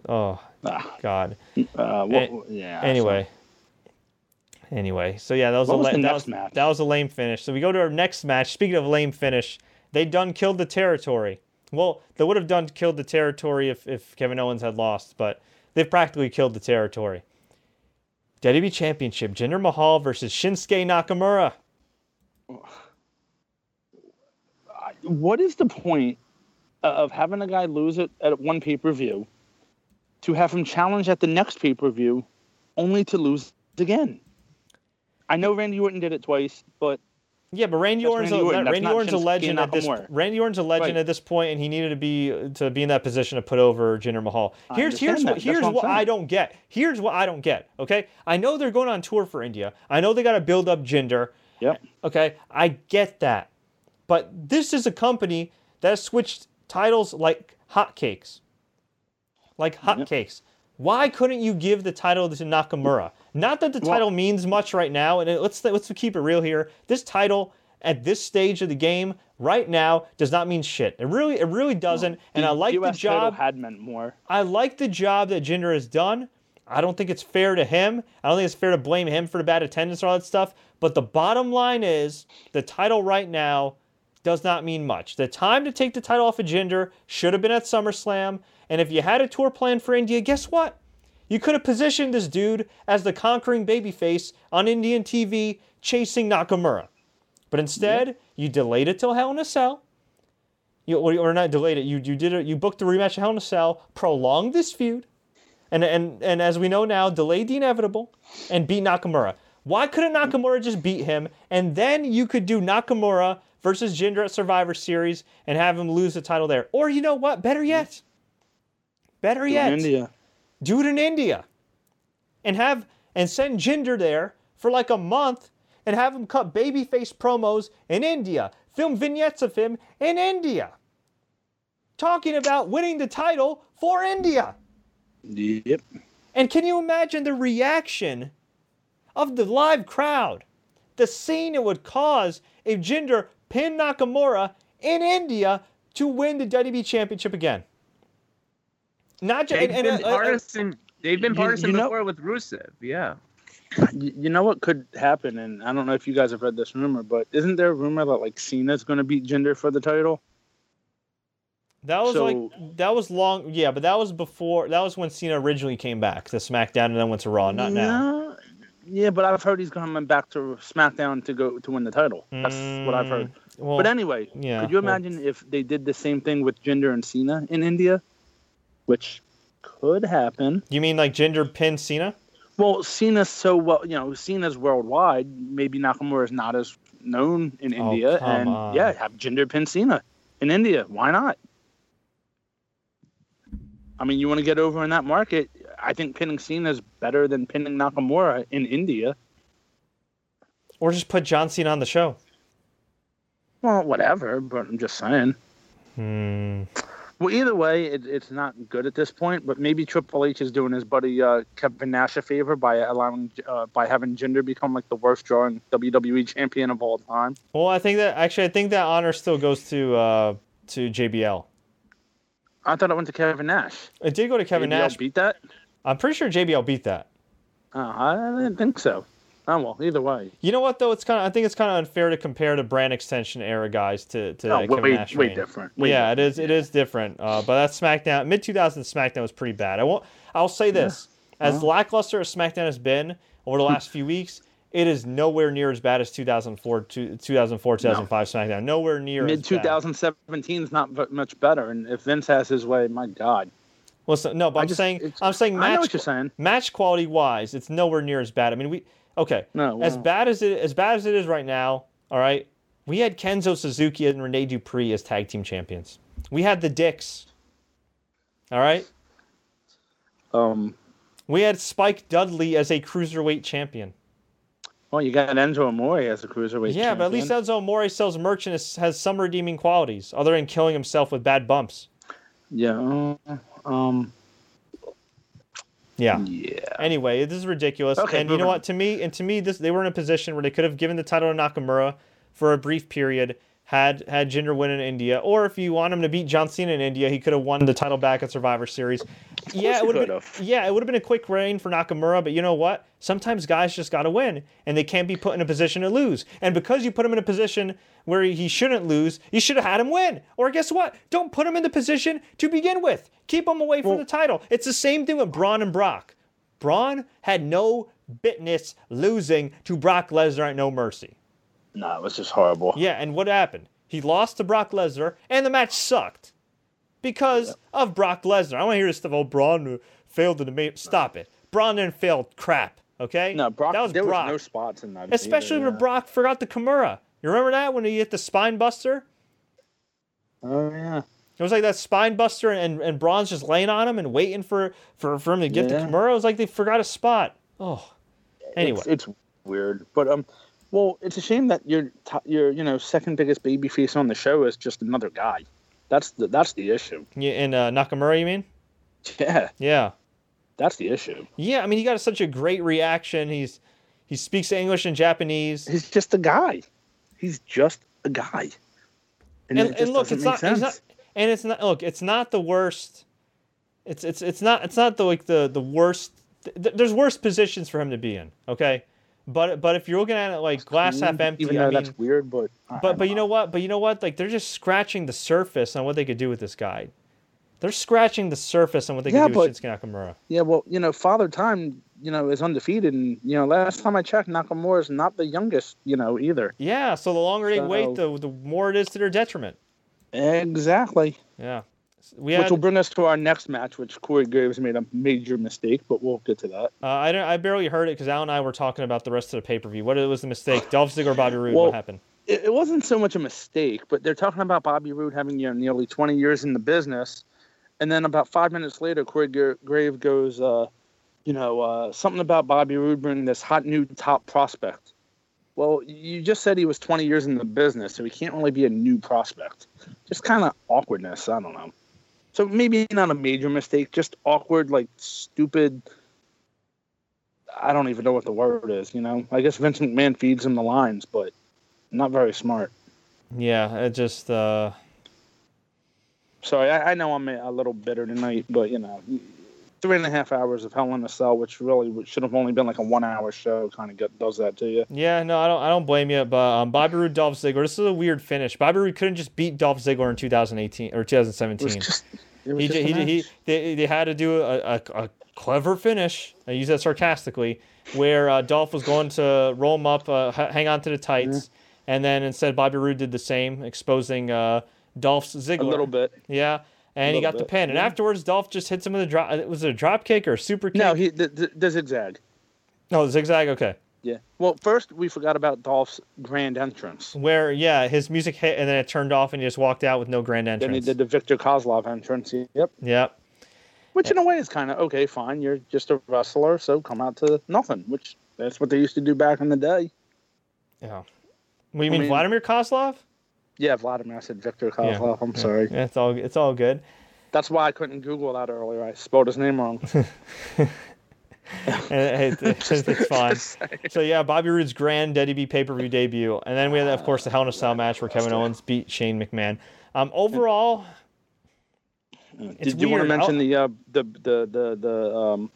Oh Ah, god. uh, well, yeah. Anyway. Anyway, so yeah, that was What a was la- the that next was, match? that was a lame finish. So we go to our next match. Speaking of lame finish, they done killed the territory. Well, they would have done killed the territory if, if Kevin Owens had lost, but they've practically killed the territory. WWE Championship: Jinder Mahal versus Shinsuke Nakamura. What is the point of having a guy lose it at one pay per view to have him challenge at the next pay per view only to lose again? I know Randy Orton did it twice, but Yeah, but Randy Orton's Randy a, Orton. Randy Orton's a legend at this. Randy Orton's a legend Right. at this point, and he needed to be to be in that position to put over Jinder Mahal. Here's here's what here's what what I don't get. Here's what I don't get. Okay, I know they're going on tour for India. I know they got to build up Jinder. yep. Okay, I get that, but this is a company that has switched titles like hotcakes, like hotcakes. Why couldn't you give the title to Nakamura? Not that the Well- title means much right now, and it- let's let's keep it real here. This title at this stage of the game right now does not mean shit. It really it really doesn't. and I like the US title job. had meant more. I like the job that Jinder has done. I don't think it's fair to him. I don't think it's fair to blame him for the bad attendance or all that stuff. But the bottom line is the title right now does not mean much. The time to take the title off of Jinder should have been at SummerSlam. And if you had a tour plan for India, guess what? You could have positioned this dude as the conquering babyface on Indian TV chasing Nakamura. But instead, you delayed it till Hell in a Cell. You, or, or not delayed it. You you did it. You booked the rematch of Hell in a Cell, prolonged this feud, and and and as we know now, delayed the inevitable, and beat Nakamura. Why couldn't Nakamura just beat him, and then you could do Nakamura versus Jinder at Survivor Series and have him lose the title there? Or you know what? Better yet, better in yet, India. Do it in India, and have and send Jinder there for like a month and have him cut babyface promos in India, film vignettes of him in India, talking about winning the title for India. Yep. And can you imagine the reaction of the live crowd? The scene it would cause if Jinder pinned Nakamura in India to win the WWE Championship again. Not just They've and, been and, uh, uh, partisan. They've been partisan you know- before with Rusev. Yeah. You, you know what could happen, and I don't know if you guys have read this rumor, but isn't there a rumor that like Cena's going to beat Jinder for the title? That was So- like that was long. Yeah, but that was before. That was when Cena originally came back to SmackDown and then went to Raw. Not now. Yeah, but I've heard he's coming back to SmackDown to go to win the title. That's what I've heard. Well, but anyway, yeah, could you well- imagine if they did the same thing with Jinder and Cena in India, which could happen? you mean like Jinder pin Cena? Well, Cena's so well, you know, Cena's worldwide. Maybe Nakamura is not as known in Oh, India, and on. yeah, have Jinder pin Cena in India. Why not? I mean, you want to get over in that market. I think pinning Cena is better than pinning Nakamura in India. Or just put John Cena on the show? Well, whatever, but I'm just saying. Hmm. Well, either way, it, it's not good at this point. But maybe Triple H is doing his buddy uh, Kevin Nash a favor by allowing uh, by having Jinder become like the worst drawing WWE champion of all time. Well, I think that actually, I think that honor still goes to uh, to JBL. I thought it went to Kevin Nash. It did go to Kevin JBL Nash. beat that. I'm pretty sure JBL beat that. Oh, I didn't think so. Oh well, either way. You know what though? It's kind of I think it's kind of unfair to compare the brand extension era guys to to No, that Kevin way, Nash way different. Way yeah, it is. It is different. Uh, but that SmackDown mid 2000s SmackDown was pretty bad. I won't. I'll say this: as lackluster as SmackDown has been over the last few weeks, it is nowhere near as bad as 2004, to 2004, 2005 SmackDown. Nowhere near Mid 2017 is not much better, and if Vince has his way, my God. Listen, no, but I I'm just- saying I'm saying I know match what you're saying. match quality wise, it's nowhere near as bad. I mean, we okay. No, as bad as it as bad as it is right now. All right, we had Kenzo Suzuki and Rene Dupree as tag team champions. We had the Dicks. All right, Um, we had Spike Dudley as a cruiserweight champion. well, you got Enzo Amore as a cruiserweight. yeah, but at least. Enzo Amore sells merch and has some redeeming qualities, other than killing himself with bad bumps. yeah. uh, Um, Yeah. yeah. Anyway, this is ridiculous. Okay, and you know moving what? To me, and to me, this they were in a position where they could have given the title to Nakamura for a brief period. Had had Jinder win in India, or if you want him to beat John Cena in India, he could have won the title back at Survivor Series. Yeah, it would have been. Yeah, it would have been a quick reign for Nakamura. But you know what? Sometimes guys just got to win, and they can't be put in a position to lose. And because you put him in a position where he shouldn't lose, you should have had him win. Or guess what? Don't put him in the position to begin with. Keep him away from the title. It's the same thing with Braun and Brock. Braun had no bitness losing to Brock Lesnar at No Mercy. No, it was just horrible. Yeah, and what happened? He lost to Brock Lesnar, and the match sucked because of Brock Lesnar. I want to hear this stuff. Oh, Braun failed in the main. Stop it. Braun didn't fail crap. Okay. No, Brock. That was there Brock. was no spots in that. Especially either, when yeah. Brock forgot the Kimura. You remember that when he hit the spine buster? Oh yeah. It was like that spine buster, and, and Braun's just laying on him and waiting for, for, for him to get the Kimura. It was like they forgot a spot. Oh. Anyway. It's, it's weird, but um, well, it's a shame that your your you know second biggest baby face on the show is just another guy. That's the that's the issue. Yeah, and uh, Nakamura, you mean? Yeah, Yeah. that's the issue. Yeah, I mean, he got such a great reaction. He's he speaks English and Japanese. He's just a guy. He's just a guy. And, it and look, it's not, it's not, and it's not. Look, it's not the worst. It's it's it's not it's not the like the the worst. Th- there's worse positions for him to be in. Okay, but but if you're looking at it like glass half empty, Even though I mean, that's weird, but I- but but you know what? But you know what? Like they're just scratching the surface on what they could do with this guy. They're scratching the surface on what they Yeah, could do with but- Shinsuke Nakamura. Yeah, well, you know, Father Time, you know, is undefeated, and you know, last time I checked, Nakamura is not the youngest, you know, either. Yeah, so the longer they wait, the the more it is to their detriment. Exactly. Yeah, we Which had. will bring us to our next match, which Corey Graves made a major mistake, but we'll get to that. Uh, I don't. I barely heard it because Al and I were talking about the rest of the pay per view. What was the mistake? Dolph Ziggler, or Bobby Roode. Well- what happened? It, it wasn't so much a mistake, but they're talking about Bobby Roode having you know nearly 20 years in the business, and then about five minutes later, Corey Gra- Grave goes, uh, you know, uh, something about Bobby Roode bringing this hot new top prospect. Well, you just said he was 20 years in the business, so he can't really be a new prospect. Just kind of awkwardness. I don't know. So maybe not a major mistake, just awkward, like stupid. I don't even know what the word is. You know, I guess Vince McMahon feeds him the lines, but not very smart. Yeah, it just. Uh, Sorry, I, I know I'm a, a little bitter tonight, but you know, three and a half hours of Hell in a Cell, which really should have only been like a one-hour show. Kind of get, does that to you. Yeah, no, I don't. I don't blame you. But um, Bobby Roode, Dolph Ziggler. This is a weird finish. Bobby Roode couldn't just beat Dolph Ziggler in 2018 or 2017. It was just a he, he, they, they had to do a, a, a clever finish. I use that sarcastically, where uh, Dolph was going to roll him up, uh, h- hang on to the tights, and then instead Bobby Roode did the same, exposing uh, Dolph's Ziggler. a little bit. Yeah, and he got the bit, pin. And yeah. afterwards, Dolph just hits him with a drop. Was it a drop kick or a super kick? No, he the, the, the zigzag. no, zigzag. Okay. Yeah. Well, first we forgot about Dolph's grand entrance. Where yeah, his music hit and then it turned off and he just walked out with no grand entrance. Then he did the Victor Kozlov entrance. Yep. Yep. Which in a way is kind of okay, fine. You're just a wrestler, so come out to nothing. Which that's what they used to do back in the day. Yeah. What do you mean, mean- Vladimir Kozlov? Yeah, Vladimir. I said Victor Yeah. I'm Yeah. sorry. Yeah, it's all it's all good. That's why I couldn't Google that earlier. I spelled his name wrong. And it- it's, fine. So yeah, Bobby Roode's grand DDB pay per view debut, and then we had of course the Hell in a Cell match where Kevin Owens beat Shane McMahon. Um, overall, Did you want to mention I'll- the uh, the the the the um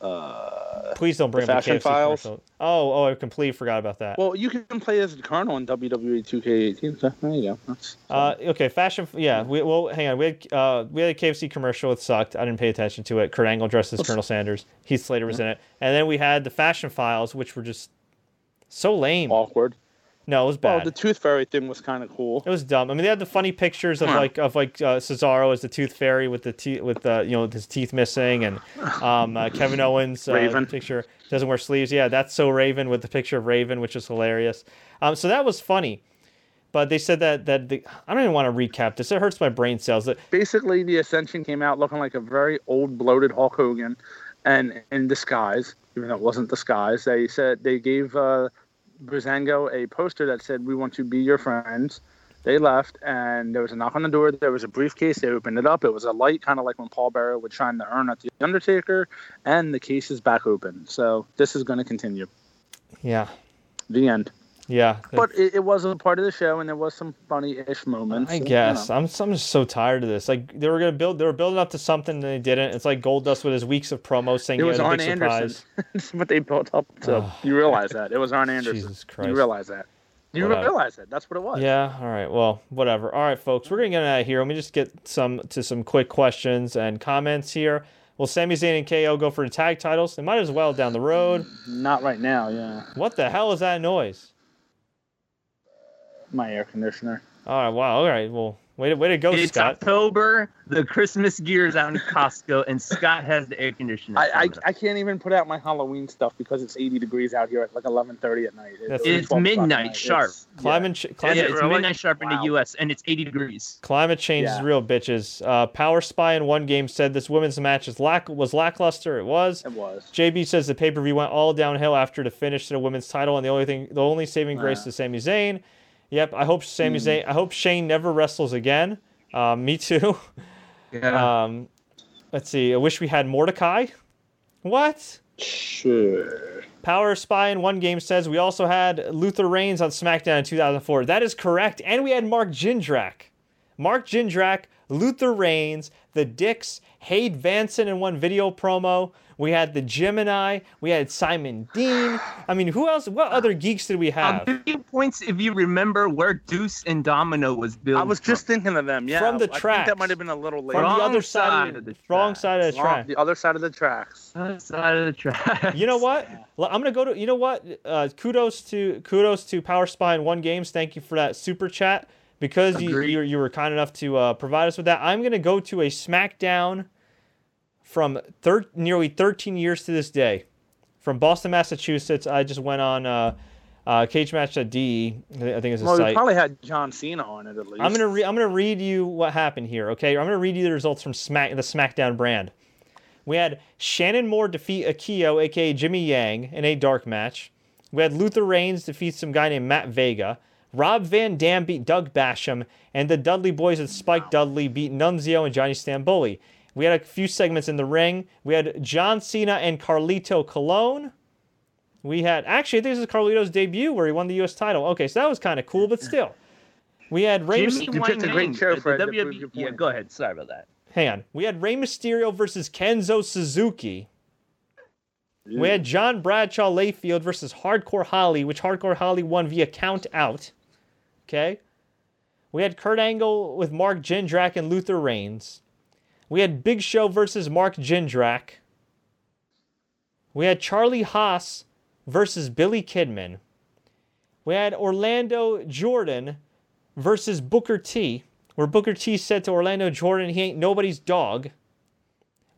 uh please don't bring The up the Fashion KFC Files? commercial. Oh, oh, I completely forgot about that. well you can play as the Colonel in WWE 2K18. So there you go. That's, Uh, okay, fashion. Yeah, we well, hang on. We had uh, we had a KFC commercial. It sucked. I didn't pay attention to it. Kurt Angle dressed as Colonel Sanders. Heath Slater was in it, and then we had the Fashion Files, which were just so lame. awkward. No, it was Well, bad. the Tooth Fairy thing was kind of cool. It was dumb. I mean, they had the funny pictures of Huh. like of like uh, Cesaro as the Tooth Fairy with the teeth with the you know his teeth missing, and um, uh, Kevin Owens uh, Raven. picture doesn't wear sleeves. Yeah, that's so Raven with the picture of Raven, which is hilarious. Um, so that was funny. But they said that that the, I don't even want to recap this. It hurts my brain cells. Basically, the Ascension came out looking like a very old, bloated Hulk Hogan, and in disguise, even though it wasn't disguise. They said they gave uh, Breezango a poster that said, "We want to be your friends." They left, and there was a knock on the door. There was a briefcase. They opened it up. It was a light, kind of like when Paul Bearer would shine the urn at the Undertaker, and the case is back open. So this is going to continue. yeah, The end. Yeah. But it, it was a part of the show, and there was some funny-ish moments. I you guess know. I'm I'm just so tired of this. Like they were gonna build, they were building up to something, and they didn't. It's like Goldust with his weeks of promos saying It was Arn big Anderson. surprise. That's what they built up to. Oh, you realize that it was Arn Anderson. Jesus Christ. You realize that. You Whatever. realize that. That's what it was. Yeah. All right. Well, whatever. All right, folks. We're gonna get out of here. Let me just get some to some quick questions and comments here. Will Sami Zayn and KO go for the tag titles? They might as well down the road. Not right now. Yeah. What the hell is that noise? My air conditioner. All right. Wow. All right. Well, way to way to go, it's Scott. October. The Christmas gear is out in Costco, and Scott has the air conditioner. I, I. I can't even put out my Halloween stuff because it's 80 degrees out here at like 11:30 at night. That's- It's 12 o'clock at midnight sharp. It's- Climate yeah, climate it's really? midnight sharp in the U.S. and it's 80 degrees. Climate change is real, bitches. Uh, Power Spy in one game said this women's match is lack was lackluster. It was. It was. JB says the pay per view went all downhill after the finish to the women's title, and the only thing, the only saving grace Nah. is Sami Zayn. Yep, I hope Sami Hmm. Zayn. I hope Shane never wrestles again. Um, me too. Yeah. Um, let's see. I wish we had Mordecai. What? Sure. Power Spy in one game says we also had Luther Reigns on SmackDown in 2004. That is correct. And we had Mark Jindrak. Mark Jindrak, Luther Reigns, the Dicks, Hayde Vanson in one video promo. We had the Gemini. We had Simon Dean. I mean, who else? What other geeks did we I'll have? give you points if you remember where Deuce and Domino was built. I was just thinking of them. Yeah. From the track. I think tracks. that might have been a little late. From the other side, side of the, of the wrong side of the Wrong- track. The other side of the tracks. Other side of the track. You know what? I'm gonna go to. You know what? Uh, kudos to kudos to Power Spy in one games. Thank you for that super chat because you, you you were kind enough to uh, provide us with that. I'm gonna go to a SmackDown from thir- nearly 13 years to this day, from Boston, Massachusetts. I just went on uh, uh, Cage Match D. I think it's a Well, we site. probably had John Cena on it at least. I'm gonna re- I'm gonna read you what happened here. Okay, I'm gonna read you the results from Smack the SmackDown brand. We had Shannon Moore defeat Akio, aka Jimmy Yang, in a dark match. We had Luther Reigns defeat some guy named Matt Vega. Rob Van Dam beat Doug Basham, and the Dudley Boys with Spike Dudley beat Nunzio and Johnny Stamboli. We had a few segments in the ring. We had John Cena and Carlito Colon. We had actually I think this is Carlito's debut where he won the U.S. title. Okay, so that was kind of cool, but still, we had Rey. Jimmy You picked a Wang great Yang, show, the WWE Yeah, go ahead. Sorry about that. hang on. We had Rey Mysterio versus Kenzo Suzuki. We had John Bradshaw Layfield versus Hardcore Holly, which Hardcore Holly won via count out. Okay. We had Kurt Angle with Mark Jindrak and Luther Reigns. We had Big Show versus Mark Jindrak. We had Charlie Haas versus Billy Kidman. We had Orlando Jordan versus Booker T, where Booker T said to Orlando Jordan, he ain't nobody's dog.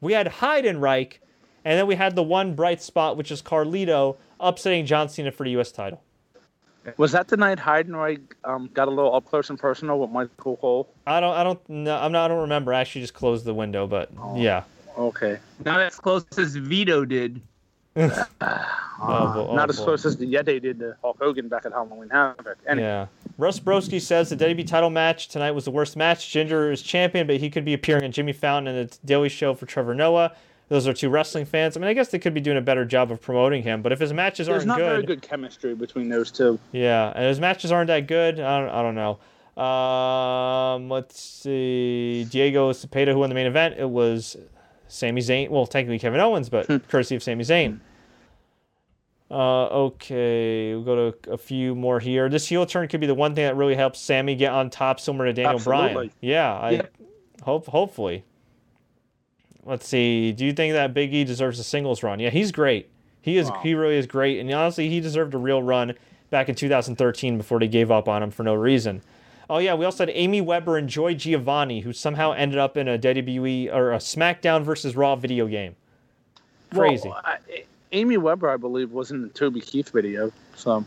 We had Heidenreich, and then we had the one bright spot, which is Carlito upsetting John Cena for the U.S. title. Was that the night Heidenreich um, got a little up close and personal with Michael Cole? I don't, I don't, know, I'm not, I don't remember. I actually just closed the window, but yeah. Okay. Not as close as Vito did. Oh, bo- Not oh, as boy. close as the Yeti did to Hulk Hogan back at Halloween Havoc. Anyway, Yeah. Russ Broski says the WWE title match tonight was the worst match. Jinder is champion, but he could be appearing on Jimmy Fallon and the Daily Show for Trevor Noah. Those are two wrestling fans. I mean, I guess they could be doing a better job of promoting him, but if his matches there's aren't not good, very good chemistry between those two. yeah, and his matches aren't that good, I don't, I don't know. Um, let's see. Diego Cepeda, who won the main event, it was Sami Zayn. Well, technically Kevin Owens, but courtesy of Sami Zayn. Uh, okay, we'll go to a few more here. This heel turn could be the one thing that really helps Sami get on top, similar to Daniel Bryan. Yeah, I Yep. hope hopefully. Let's see. Do you think that Big E deserves a singles run? Yeah, he's great. He is. Wow. He really is great. And honestly, he deserved a real run back in 2013 before they gave up on him for no reason. Oh yeah, we also had Amy Weber and Joy Giovanni, who somehow ended up in a WWE or a SmackDown versus Raw video game. Crazy. Well, I, Amy Weber, I believe, was in the Toby Keith video. So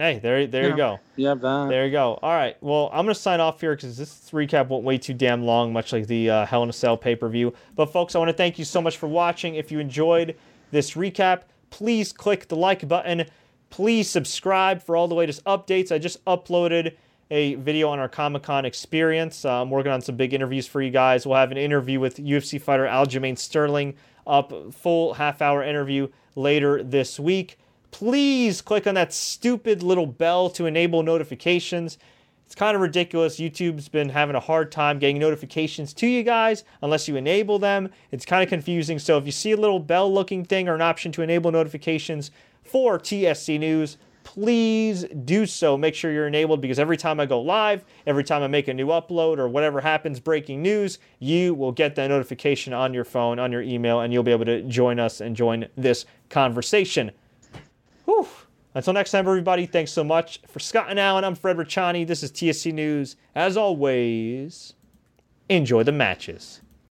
hey, there, there you go. you have that. There you go. All right. Well, I'm going to sign off here because this recap went way too damn long, much like the uh, Hell in a Cell pay per view. But, folks, I want to thank you so much for watching. If you enjoyed this recap, please click the like button. Please subscribe for all the latest updates. I just uploaded a video on our Comic Con experience. Uh, I'm working on some big interviews for you guys. We'll have an interview with UFC fighter Aljamain Sterling up, full half hour interview later this week. Please click on that stupid little bell to enable notifications. It's kind of ridiculous. YouTube's been having a hard time getting notifications to you guys unless you enable them. It's kind of confusing. So if you see a little bell looking thing or an option to enable notifications for TSC News, please do so. Make sure you're enabled because every time I go live, every time I make a new upload or whatever happens, breaking news, you will get that notification on your phone, on your email, and you'll be able to join us and join this conversation. Whew. Until next time, everybody, thanks so much. For Scott and Alan, I'm Fred Rachani. This is TSC News. As always, enjoy the matches.